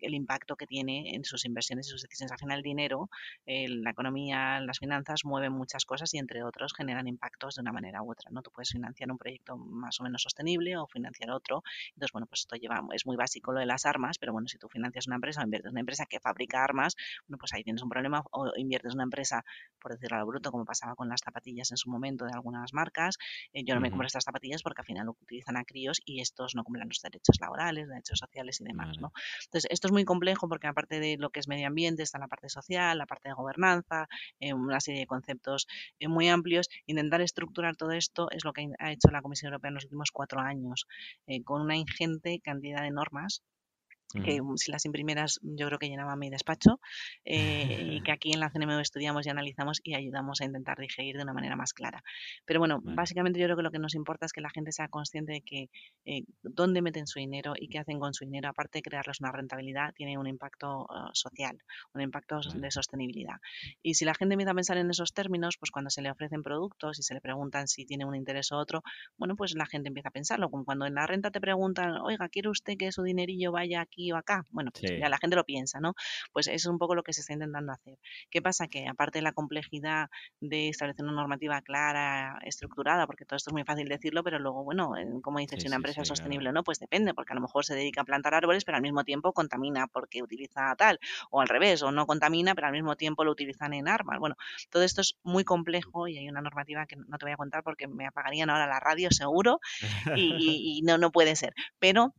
Speaker 3: el impacto que tiene en sus inversiones sus decisiones. Al final el dinero, eh, la economía, las finanzas mueven muchas cosas y entre otros generan impactos de una manera u otra. ¿no? Tú puedes financiar un proyecto más o menos sostenible o financiar otro. Entonces, bueno, pues esto lleva, es muy básico lo de las armas, pero bueno, si tú financias una empresa o inviertes en una empresa que fabrica armas, bueno, pues ahí tienes un problema o inviertes en una empresa, por decirlo a bruto, como pasaba con las zapatillas en su momento de algunas marcas. Eh, yo no me compro estas zapatillas porque al final lo utilizan a críos y estos no cumplen los derechos laborales, derechos sociales y demás. ¿no? Entonces, esto es muy complejo porque aparte de lo que es medio ambiente, está la parte social, la parte de gobernanza, eh, una serie de conceptos eh, muy amplios. Intentar estructurar todo esto es lo que ha hecho la Comisión Europea en los últimos cuatro años, con una ingente cantidad de normas que si las imprimieras yo creo que llenaba mi despacho eh, y que aquí en la CNMU estudiamos y analizamos y ayudamos a intentar digerir de una manera más clara. Pero bueno, básicamente yo creo que lo que nos importa es que la gente sea consciente de que eh, dónde meten su dinero y qué hacen con su dinero, aparte de crearles una rentabilidad, tiene un impacto ah, social, un impacto de sostenibilidad. Y si la gente empieza a pensar en esos términos, pues cuando se le ofrecen productos y se le preguntan si tiene un interés u otro, bueno, pues la gente empieza a pensarlo. Como cuando en la renta te preguntan, oiga, ¿quiere usted que su dinerillo vaya aquí o acá. Bueno, pues ya la gente lo piensa, ¿no? Pues eso es un poco lo que se está intentando hacer. ¿Qué pasa? Que aparte de la complejidad de establecer una normativa clara, estructurada, porque todo esto es muy fácil decirlo, pero luego, bueno, como dices, si una empresa es sostenible o no, pues depende, porque a lo mejor se dedica a plantar árboles, pero al mismo tiempo contamina porque utiliza tal, o al revés, o no contamina, pero al mismo tiempo lo utilizan en armas. Bueno, todo esto es muy complejo y hay una normativa que no te voy a contar porque me apagarían ahora la radio seguro y, y no, no puede ser. Pero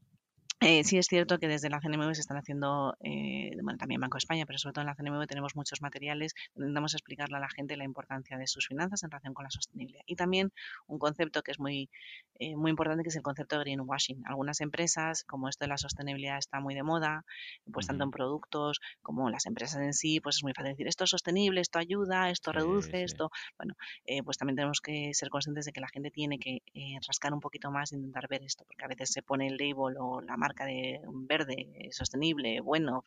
Speaker 3: eh, sí es cierto que desde la CNMV se están haciendo, eh, bueno, también Banco de España, pero sobre todo en la CNMV tenemos muchos materiales donde intentamos explicarle a la gente la importancia de sus finanzas en relación con la sostenibilidad. Y también un concepto que es muy, eh, muy importante, que es el concepto de greenwashing. Algunas empresas, como esto de la sostenibilidad está muy de moda, pues tanto en productos como las empresas en sí, pues es muy fácil decir, esto es sostenible, esto ayuda, esto reduce, esto... Bueno, pues también tenemos que ser conscientes de que la gente tiene que rascar un poquito más e intentar ver esto, porque a veces se pone el label o la marca de un verde, sostenible, bueno,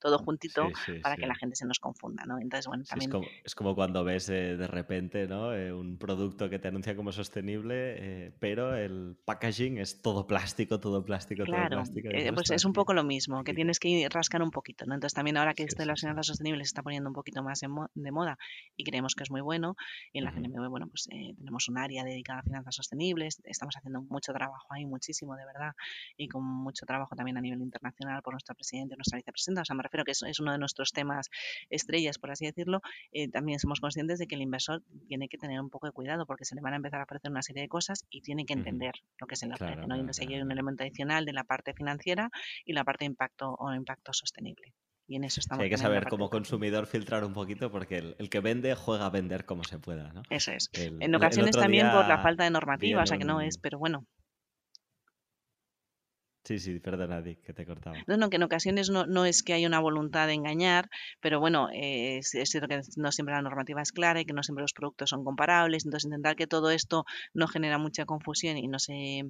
Speaker 3: todo juntito para que la gente se nos confunda, ¿no? Entonces, bueno, también...
Speaker 1: es, como, cuando ves eh, de repente, ¿no? Eh, un producto que te anuncia como sostenible, eh, pero el packaging es todo plástico, todo plástico, todo plástico.
Speaker 3: pues es un poco lo mismo, que tienes que ir rascar un poquito, ¿no? Entonces también ahora que esto de las finanzas sostenibles se está poniendo un poquito más de moda y creemos que es muy bueno, y en la CNMV, bueno, pues tenemos un área dedicada a finanzas sostenibles, estamos haciendo mucho trabajo ahí, muchísimo, de verdad, y con mucho trabajo también a nivel internacional por nuestra presidenta y nuestra vicepresidenta. O sea, me refiero que es, es uno de nuestros temas estrellas, por así decirlo. Eh, también somos conscientes de que el inversor tiene que tener un poco de cuidado porque se le van a empezar a ofrecer una serie de cosas y tiene que entender lo que se le ofrece. ¿no? Y entonces hay un elemento adicional de la parte financiera y la parte de impacto o impacto sostenible. Y en eso estamos.
Speaker 1: hay que saber como consumidor filtrar un poquito porque el, que vende juega a vender como se pueda, ¿no?
Speaker 3: Eso es. en ocasiones también por la falta de normativa, o sea que no es, pero bueno,
Speaker 1: Sí, sí, perdona, Dick, que te cortaba.
Speaker 3: No, no, que en ocasiones no, no es que haya una voluntad de engañar, pero bueno, eh, es, cierto que no siempre la normativa es clara y que no siempre los productos son comparables, entonces intentar que todo esto no genera mucha confusión y no se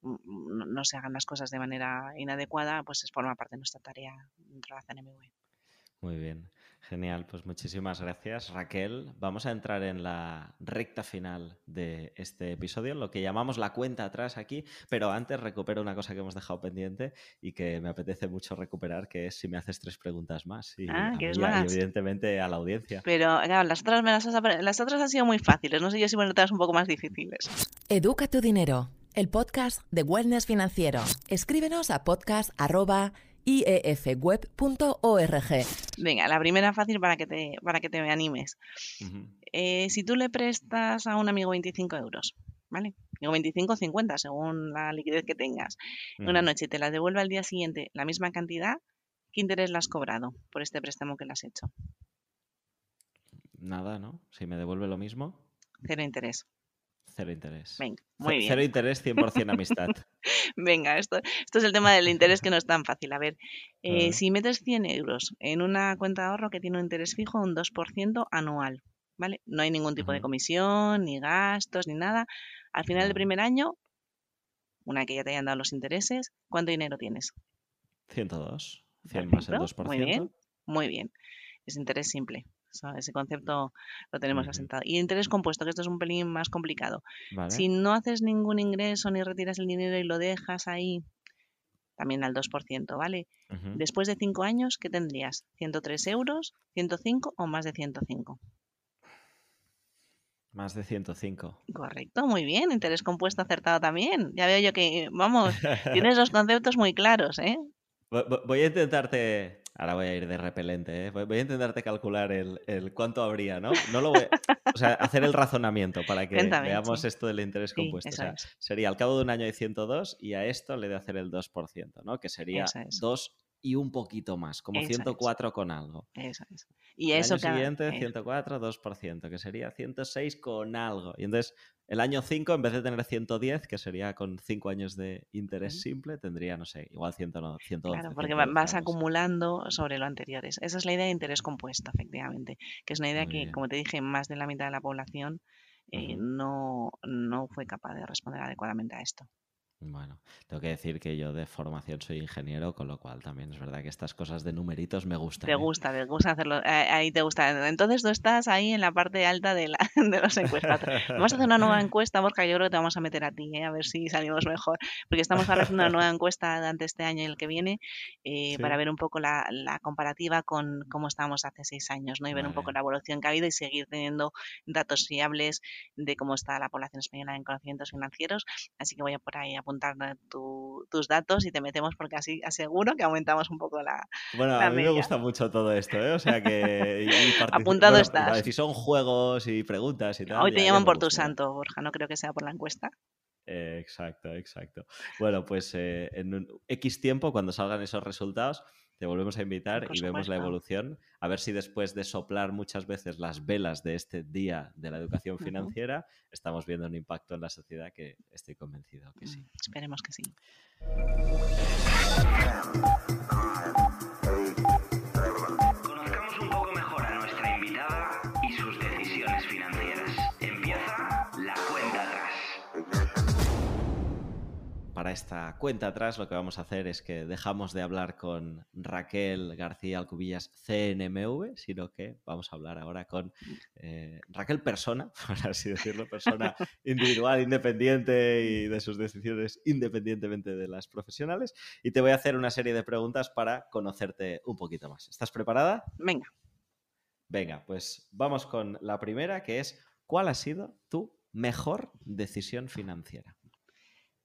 Speaker 3: mm, no, se hagan las cosas de manera inadecuada, pues es forma parte de nuestra tarea dentro de la CNMV.
Speaker 1: Muy bien. Genial, pues muchísimas gracias Raquel. Vamos a entrar en la recta final de este episodio, lo que llamamos la cuenta atrás aquí, pero antes recupero una cosa que hemos dejado pendiente y que me apetece mucho recuperar, que es si me haces tres preguntas más. Y,
Speaker 3: ah,
Speaker 1: más? evidentemente a la audiencia.
Speaker 3: Pero las otras, las otras han sido muy fáciles, no sé yo si me notas un poco más difíciles.
Speaker 2: Educa tu dinero, el podcast de Wellness Financiero. Escríbenos a podcast iefweb.org.
Speaker 3: Venga, la primera fácil para que te, para que te animes. Eh, si tú le prestas a un amigo 25 euros, ¿vale? Digo 25 o 50, según la liquidez que tengas, una noche y te la devuelve al día siguiente la misma cantidad, ¿qué interés le has cobrado por este préstamo que le has hecho?
Speaker 1: Nada, ¿no? Si me devuelve lo mismo.
Speaker 3: Cero interés.
Speaker 1: Cero interés.
Speaker 3: Venga, muy bien.
Speaker 1: Cero interés, 100% amistad.
Speaker 3: Venga, esto, esto es el tema del interés que no es tan fácil. A ver, eh, si metes 100 euros en una cuenta de ahorro que tiene un interés fijo, un 2% anual, ¿vale? No hay ningún tipo de comisión, ni gastos, ni nada. Al final del primer año, una que ya te hayan dado los intereses, ¿cuánto dinero tienes?
Speaker 1: 102. 100 más el 2%.
Speaker 3: Muy bien, muy bien. Es interés simple ese concepto lo tenemos asentado. Y interés compuesto, que esto es un pelín más complicado. Si no haces ningún ingreso ni retiras el dinero y lo dejas ahí, también al 2%, ¿vale? Después de 5 años, ¿qué tendrías? ¿103 euros, 105 o más de 105?
Speaker 1: Más de 105.
Speaker 3: Correcto, muy bien. Interés compuesto acertado también. Ya veo yo que, vamos, tienes los conceptos muy claros, ¿eh?
Speaker 1: Voy a intentarte Ahora voy a ir de repelente, ¿eh? voy a intentarte calcular el, cuánto habría, ¿no? No lo voy, o sea, hacer el razonamiento para que veamos esto del interés compuesto. o sea, sería al cabo de un año de 102 y a esto le de hacer el 2%, ¿no? Que sería 2 y un poquito más, como 104 con algo.
Speaker 3: Eso es.
Speaker 1: Y el eso año siguiente, 104, 2%, que sería 106 con algo. Y entonces, el año 5, en vez de tener 110, que sería con 5 años de interés simple, tendría, no sé, igual 100, 112.
Speaker 3: Claro, porque vas acumulando sobre lo anterior. Esa es la idea de interés compuesto, efectivamente, que es una idea que, como te dije, más de la mitad de la población eh, no, no fue capaz de responder adecuadamente a esto.
Speaker 1: Bueno, tengo que decir que yo de formación soy ingeniero, con lo cual también es verdad que estas cosas de numeritos me gustan.
Speaker 3: Te ¿eh? gusta, te gusta hacerlo, eh, ahí te gusta. Entonces tú estás ahí en la parte alta de, la, de los encuestas. Vamos a hacer una nueva encuesta, Borja, yo creo que te vamos a meter a ti, ¿eh? a ver si salimos mejor, porque estamos haciendo una nueva encuesta durante este año y el que viene para ver un poco la, comparativa con cómo estábamos hace seis años, ¿no? Y ver un poco la evolución que ha habido y seguir teniendo datos fiables de cómo está la población española en conocimientos financieros. Así que voy a por ahí a apuntar tus datos y te metemos porque así aseguro que aumentamos un poco la.
Speaker 1: Bueno, a mí me gusta mucho todo esto, ¿eh? O sea que.
Speaker 3: Apuntado estás.
Speaker 1: Si son juegos y preguntas y tal.
Speaker 3: Hoy te llaman por tu santo, Borja, no creo que sea por la encuesta.
Speaker 1: exacto, exacto. Bueno, pues eh, en un X tiempo, cuando salgan esos resultados, te volvemos a invitar y vemos la evolución. A ver si después de soplar muchas veces las velas de este día de la educación financiera, estamos viendo un impacto en la sociedad que estoy convencido que sí. Mm,
Speaker 3: esperemos que sí.
Speaker 1: Para esta cuenta atrás lo que vamos a hacer es que dejamos de hablar con Raquel García Alcubillas CNMV, sino que vamos a hablar ahora con eh, Raquel persona, por así decirlo, persona individual, independiente y de sus decisiones independientemente de las profesionales. Y te voy a hacer una serie de preguntas para conocerte un poquito más. ¿Estás preparada?
Speaker 3: Venga.
Speaker 1: Venga, pues vamos con la primera, que es, ¿cuál ha sido tu mejor decisión financiera?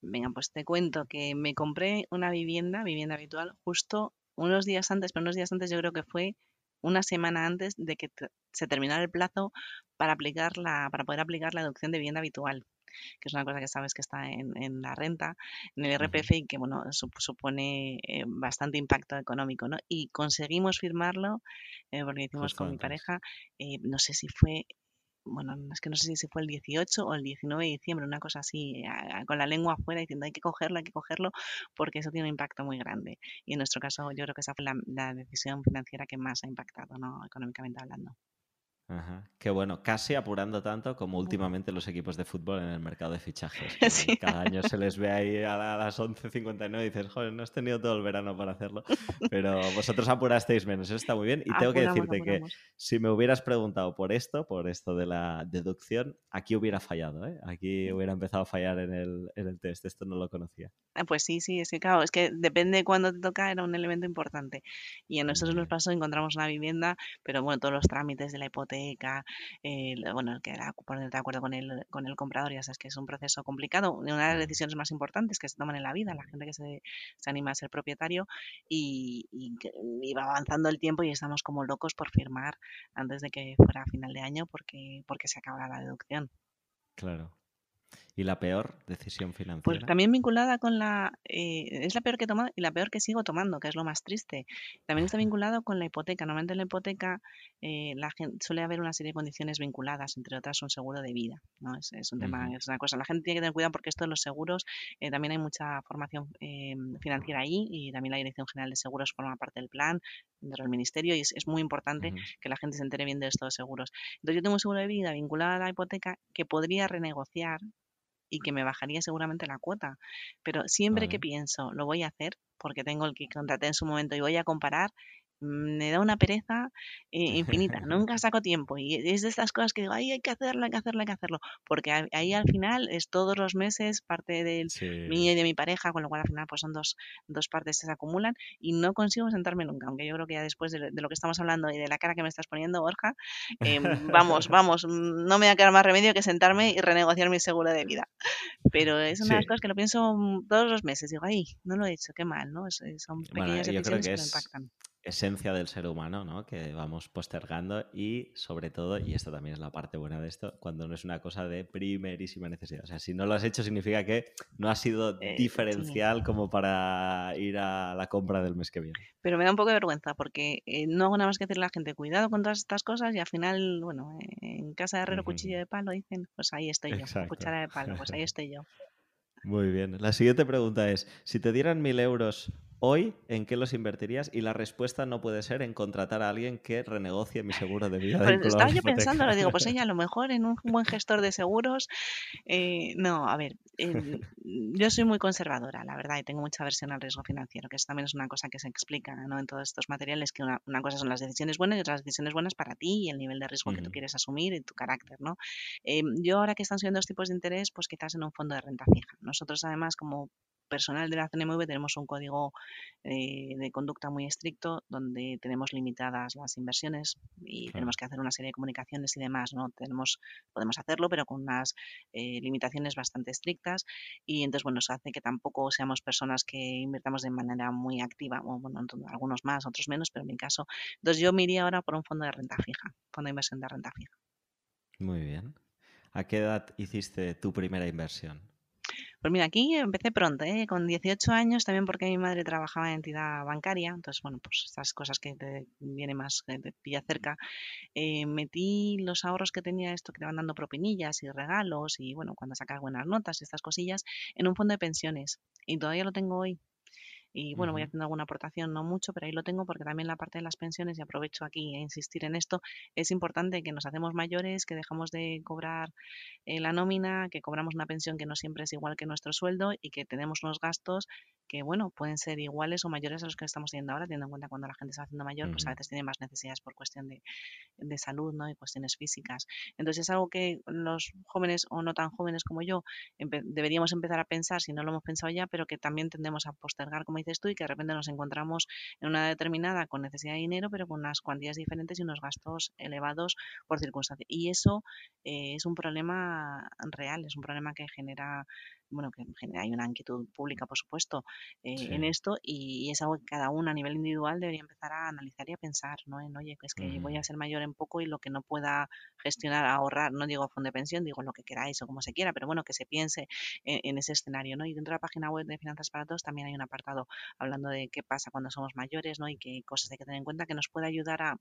Speaker 3: Venga, pues te cuento que me compré una vivienda, vivienda habitual, justo unos días antes, pero unos días antes yo creo que fue una semana antes de que se terminara el plazo para aplicar la, para poder aplicar la deducción de vivienda habitual, que es una cosa que sabes que está en, la renta, en el IRPF y que bueno, supone eh, bastante impacto económico, ¿no? Y conseguimos firmarlo, eh, porque hicimos con mi pareja, eh, no sé si fue bueno, es que no sé si fue el 18 o el 19 de diciembre, una cosa así, con la lengua afuera diciendo hay que cogerlo, hay que cogerlo, porque eso tiene un impacto muy grande. Y en nuestro caso yo creo que esa fue la, decisión financiera que más ha impactado, ¿no? económicamente hablando.
Speaker 1: Ajá. Qué bueno, casi apurando tanto como últimamente los equipos de fútbol en el mercado de fichajes. Cada año se les ve ahí a, las 11.59 y dices, joder, no has tenido todo el verano para hacerlo, pero vosotros apurasteis menos, eso está muy bien. Y tengo que decirte que si me hubieras preguntado por esto, por esto de la deducción, aquí hubiera fallado, ¿eh? aquí hubiera empezado a fallar en el, en el test, esto no lo conocía.
Speaker 3: Ah, pues sí, sí, es que claro, es que depende de cuándo te toca, era un elemento importante. Y a nosotros nos pasó, encontramos una vivienda, pero bueno, todos los trámites de la hipoteca, eh, bueno, que era ponerte de acuerdo con el, con el comprador, ya sabes que es un proceso complicado, una de las decisiones más importantes que se toman en la vida, la gente que se, se anima a ser propietario y, y, va avanzando el tiempo y estamos como locos por firmar antes de que fuera final de año porque, porque se acabara la deducción.
Speaker 1: Claro. ¿Y la peor decisión pues financiera?
Speaker 3: Pues también vinculada con la... Eh, es la peor que he tomado y la peor que sigo tomando, que es lo más triste. También está vinculado con la hipoteca. Normalmente en la hipoteca eh, la gente, suele haber una serie de condiciones vinculadas, entre otras un seguro de vida. ¿no? Es, un tema, es una cosa. La gente tiene que tener cuidado porque esto de los seguros, eh, también hay mucha formación financiera ahí y también la Dirección General de Seguros forma parte del plan dentro del Ministerio y es, muy importante que la gente se entere bien de estos seguros. Entonces yo tengo un seguro de vida vinculado a la hipoteca que podría renegociar y que me bajaría seguramente la cuota. Pero siempre que pienso, lo voy a hacer porque tengo el que contraté en su momento y voy a comparar, me da una pereza eh, infinita, nunca saco tiempo y es de estas cosas que digo, ay, hay que hacerlo, hay que hacerlo, hay que hacerlo, porque ahí al final es todos los meses parte de mí y de mi pareja, con lo cual al final pues son dos, dos partes que se acumulan y no consigo sentarme nunca, aunque yo creo que ya después de, lo que estamos hablando y de la cara que me estás poniendo, Borja, em, vamos, vamos, no me va a quedar más remedio que sentarme y renegociar mi seguro de vida. Pero es una de las cosas que lo pienso todos los meses, digo, ay, no lo he hecho, qué mal, ¿no? son pequeñas decisiones que, impactan
Speaker 1: esencia del ser humano, ¿no? Que vamos postergando y sobre todo, y esto también es la parte buena de esto, cuando no es una cosa de primerísima necesidad. O sea, si no lo has hecho significa que no ha sido eh, diferencial como para ir a la compra del mes que viene.
Speaker 3: Pero me da un poco de vergüenza porque eh, no hago nada más que decirle a la gente, cuidado con todas estas cosas y al final, bueno, en casa de herrero cuchillo de palo dicen, pues ahí estoy yo, cuchara de palo, pues ahí estoy yo.
Speaker 1: Muy bien. La siguiente pregunta es, si te dieran mil euros hoy, ¿en qué los invertirías? Y la respuesta no puede ser en contratar a alguien que renegocie mi seguro de vida.
Speaker 3: Pues estaba yo pensando, lo digo, pues ella a lo mejor en un buen gestor de seguros. Eh, no, a ver, yo soy muy conservadora, la verdad, y tengo mucha aversión al riesgo financiero, que eso también es una cosa que se explica ¿no? en todos estos materiales, que una, cosa son las decisiones buenas y otras decisiones buenas para ti y el nivel de riesgo que tú quieres asumir y tu carácter, ¿no? Eh, yo ahora que están subiendo los tipos de interés, pues quizás en un fondo de renta fija. Nosotros además como personal de la CNMV tenemos un código eh, de conducta muy estricto donde tenemos limitadas las inversiones y tenemos que hacer una serie de comunicaciones y demás. ¿no? Tenemos, podemos hacerlo, pero con unas eh, limitaciones bastante estrictas y entonces, bueno, eso hace que tampoco seamos personas que invirtamos de manera muy activa, o, bueno, algunos más, otros menos, pero en mi caso. Entonces yo me iría ahora por un fondo de renta fija, fondo de inversión de renta fija.
Speaker 1: Muy bien. ¿A qué edad hiciste tu primera inversión?
Speaker 3: Pues mira, aquí empecé pronto, ¿eh? con 18 años, también porque mi madre trabajaba en entidad bancaria, entonces, bueno, pues estas cosas que te viene más, que te pilla cerca. Eh, metí los ahorros que tenía esto, que te van dando propinillas y regalos y, bueno, cuando sacas buenas notas y estas cosillas, en un fondo de pensiones. Y todavía lo tengo hoy. Y bueno, voy haciendo alguna aportación, no mucho, pero ahí lo tengo porque también la parte de las pensiones, y aprovecho aquí a insistir en esto, es importante que nos hacemos mayores, que dejamos de cobrar eh, la nómina, que cobramos una pensión que no siempre es igual que nuestro sueldo y que tenemos unos gastos que, bueno, pueden ser iguales o mayores a los que estamos teniendo ahora, teniendo en cuenta cuando la gente se va haciendo mayor, pues a veces tiene más necesidades por cuestión de, de, salud, ¿no? Y cuestiones físicas. Entonces es algo que los jóvenes o no tan jóvenes como yo deberíamos empezar a pensar, si no lo hemos pensado ya, pero que también tendemos a postergar, como dices tú, y que de repente nos encontramos en una determinada con necesidad de dinero, pero con unas cuantías diferentes y unos gastos elevados por circunstancias. Y eso eh, es un problema real, es un problema que genera bueno, que hay una inquietud pública, por supuesto, eh, en esto y, es algo que cada uno a nivel individual debería empezar a analizar y a pensar, ¿no? En, oye, es que voy a ser mayor en poco y lo que no pueda gestionar, ahorrar, no digo fondo de pensión, digo lo que queráis o como se quiera, pero bueno, que se piense en, ese escenario, ¿no? Y dentro de la página web de Finanzas para Todos también hay un apartado hablando de qué pasa cuando somos mayores, ¿no? Y qué cosas hay que tener en cuenta que nos puede ayudar a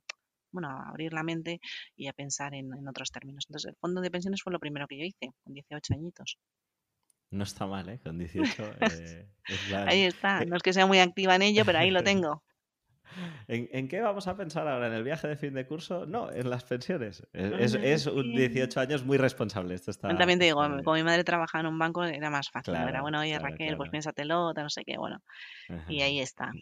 Speaker 3: bueno, a abrir la mente y a pensar en, en, otros términos. Entonces, el fondo de pensiones fue lo primero que yo hice, con 18 añitos.
Speaker 1: No está mal, ¿eh? Con 18.
Speaker 3: Eh, ahí está. No es que sea muy activa en ello, pero ahí lo tengo.
Speaker 1: ¿En, qué vamos a pensar ahora? ¿En el viaje de fin de curso? No, en las pensiones. Es, un 18 años muy responsable. Esto está,
Speaker 3: También te digo, como mi madre trabajaba en un banco, era más fácil. era bueno, oye Raquel, pues piénsatelo, no sé qué, bueno. Y ahí está.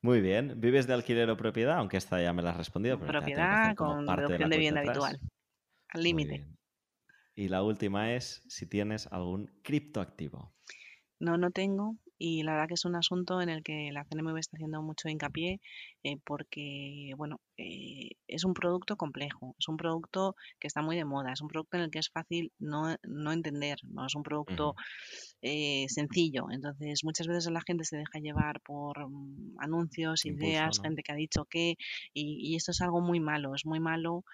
Speaker 1: Muy bien. ¿Vives de alquiler o propiedad? Aunque esta ya me la has respondido.
Speaker 3: propiedad con deducción de, vivienda habitual. Al límite.
Speaker 1: Y la última es si tienes algún criptoactivo.
Speaker 3: No, no tengo y la verdad que es un asunto en el que la CNMV está haciendo mucho hincapié eh, porque, bueno, eh, es un producto complejo, es un producto que está muy de moda, es un producto en el que es fácil no, no entender, no es un producto eh, sencillo. Entonces, muchas veces la gente se deja llevar por mm, anuncios, ideas, gente que ha dicho que, y, esto es algo muy malo, es muy malo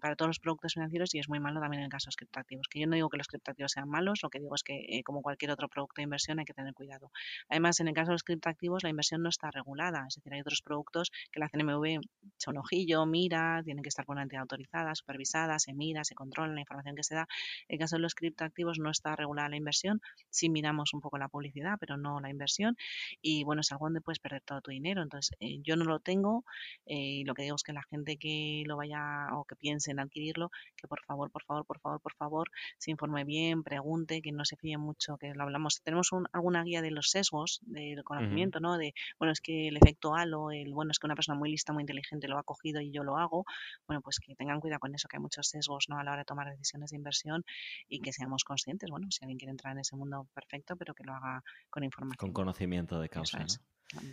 Speaker 3: para todos los productos financieros y es muy malo también en casos criptoactivos. Que yo no digo que los criptoactivos sean malos, lo que digo es que, como cualquier otro producto de inversión, hay que tener cuidado. Además, en el caso de los criptoactivos, la inversión no está regulada, es decir, hay otros productos que la CNMV echa un ojillo, mira, tienen que estar por una entidad autorizada, supervisada, se mira, se controla la información que se da. En el caso de los criptoactivos no está regulada la inversión, sí miramos un poco la publicidad, pero no la inversión. Y bueno, es algo donde puedes perder todo tu dinero. Entonces, eh, yo no lo tengo eh, y lo que digo es que la gente que lo vaya o que piense en adquirirlo, que por favor, por favor, por favor, por favor, se informe bien, pregunte, que no se fíe mucho, que lo hablamos. Tenemos alguna guía de los sesgos del conocimiento, ¿no? De, bueno, es que el efecto halo, el, bueno, es que una persona muy lista, muy inteligente lo ha cogido y yo lo hago, bueno, pues que tengan cuidado con eso, que hay muchos sesgos, ¿no? A la hora de tomar decisiones de inversión y que seamos conscientes, bueno, si alguien quiere entrar en ese mundo, perfecto, pero que lo haga con información.
Speaker 1: Con conocimiento de causa,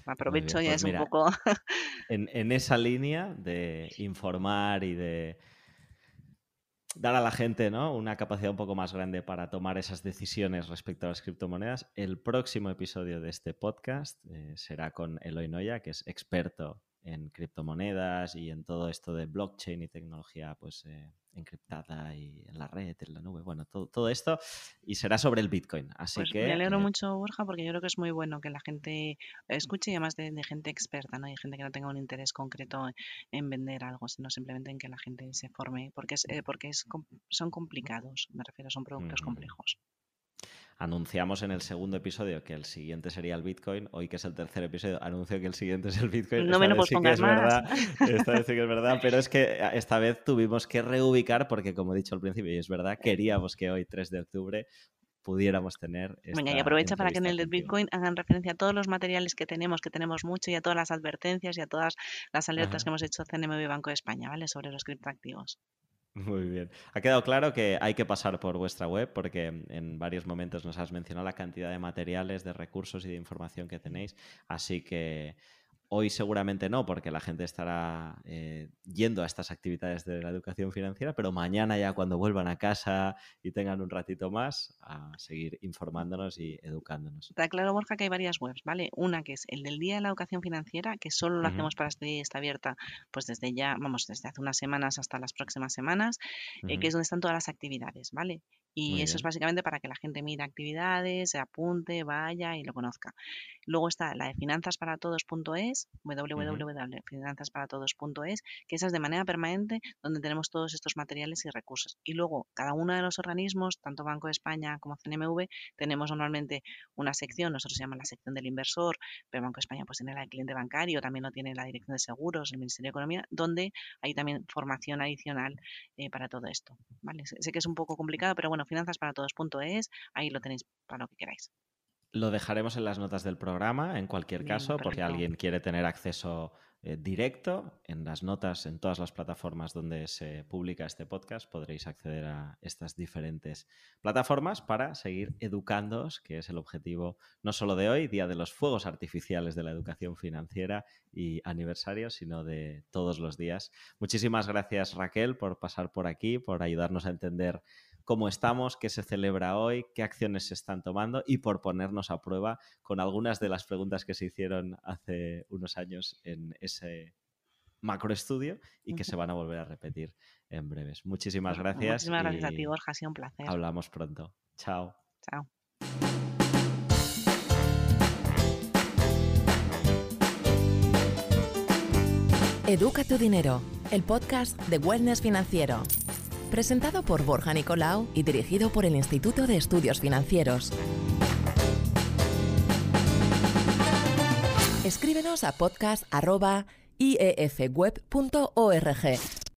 Speaker 3: Aprovecho ya pues es un poco...
Speaker 1: en, en esa línea de informar y de dar a la gente ¿no? una capacidad un poco más grande para tomar esas decisiones respecto a las criptomonedas. El próximo episodio de este podcast eh, será con Eloy Noya, que es experto en criptomonedas y en todo esto de blockchain y tecnología pues, eh, encriptada y en la red, en la nube, bueno, todo, todo esto y será sobre el Bitcoin. Así
Speaker 3: pues
Speaker 1: que...
Speaker 3: Me alegro eh, mucho, Borja, porque yo creo que es muy bueno que la gente escuche y además de, gente experta, ¿no? Y gente que no tenga un interés concreto en, vender algo, sino simplemente en que la gente se forme, porque es, eh, porque es, son complicados, me refiero, son productos complejos
Speaker 1: anunciamos en el segundo episodio que el siguiente sería el Bitcoin. Hoy, que es el tercer episodio, anuncio que el siguiente es el Bitcoin.
Speaker 3: No me lo sí más.
Speaker 1: Verdad, esta vez sí que es verdad, pero es que esta vez tuvimos que reubicar porque, como he dicho al principio, y es verdad, queríamos que hoy, 3 de octubre, pudiéramos tener.
Speaker 3: Venga, y aprovecha para que en el del Bitcoin hagan referencia a todos los materiales que tenemos, que tenemos mucho, y a todas las advertencias y a todas las alertas que hemos hecho CNMB Banco de España, ¿vale? Sobre los criptoactivos.
Speaker 1: Muy bien. Ha quedado claro que hay que pasar por vuestra web porque en varios momentos nos has mencionado la cantidad de materiales, de recursos y de información que tenéis. Así que Hoy seguramente no, porque la gente estará eh, yendo a estas actividades de la educación financiera, pero mañana ya cuando vuelvan a casa y tengan un ratito más, a seguir informándonos y educándonos.
Speaker 3: Está claro, Borja, que hay varias webs, ¿vale? Una que es el del Día de la Educación Financiera, que solo lo hacemos para este día está abierta pues desde ya, vamos, desde hace unas semanas hasta las próximas semanas, eh, que es donde están todas las actividades, ¿vale? Y eso es básicamente para que la gente mire actividades, se apunte, vaya y lo conozca. Luego está la de finanzasparatodos.es, www.finanzasparatodos.es, que esa es de manera permanente donde tenemos todos estos materiales y recursos. Y luego cada uno de los organismos, tanto Banco de España como CNMV, tenemos normalmente una sección, nosotros se llama la sección del inversor, pero Banco de España pues tiene la del cliente bancario, también lo tiene la Dirección de Seguros, el Ministerio de Economía, donde hay también formación adicional eh, para todo esto. ¿vale? Sé que es un poco complicado, pero bueno, finanzasparatodos.es, ahí lo tenéis para lo que queráis.
Speaker 1: Lo dejaremos en las notas del programa, en cualquier caso, porque alguien quiere tener acceso eh, directo. En las notas, en todas las plataformas donde se publica este podcast, podréis acceder a estas diferentes plataformas para seguir educándoos, que es el objetivo no solo de hoy, Día de los Fuegos Artificiales de la Educación Financiera y aniversario, sino de todos los días. Muchísimas gracias, Raquel, por pasar por aquí, por ayudarnos a entender cómo estamos, qué se celebra hoy, qué acciones se están tomando y por ponernos a prueba con algunas de las preguntas que se hicieron hace unos años en ese macroestudio y que se van a volver a repetir en breves. Muchísimas gracias.
Speaker 3: Muchísimas gracias a ti, Borja, ha sido un placer.
Speaker 1: Hablamos pronto. Chao.
Speaker 3: Chao.
Speaker 2: Educa tu dinero, el podcast de Wellness Financiero presentado por Borja Nicolau y dirigido por el Instituto de Estudios Financieros. escríbenos a podcast.iefweb.org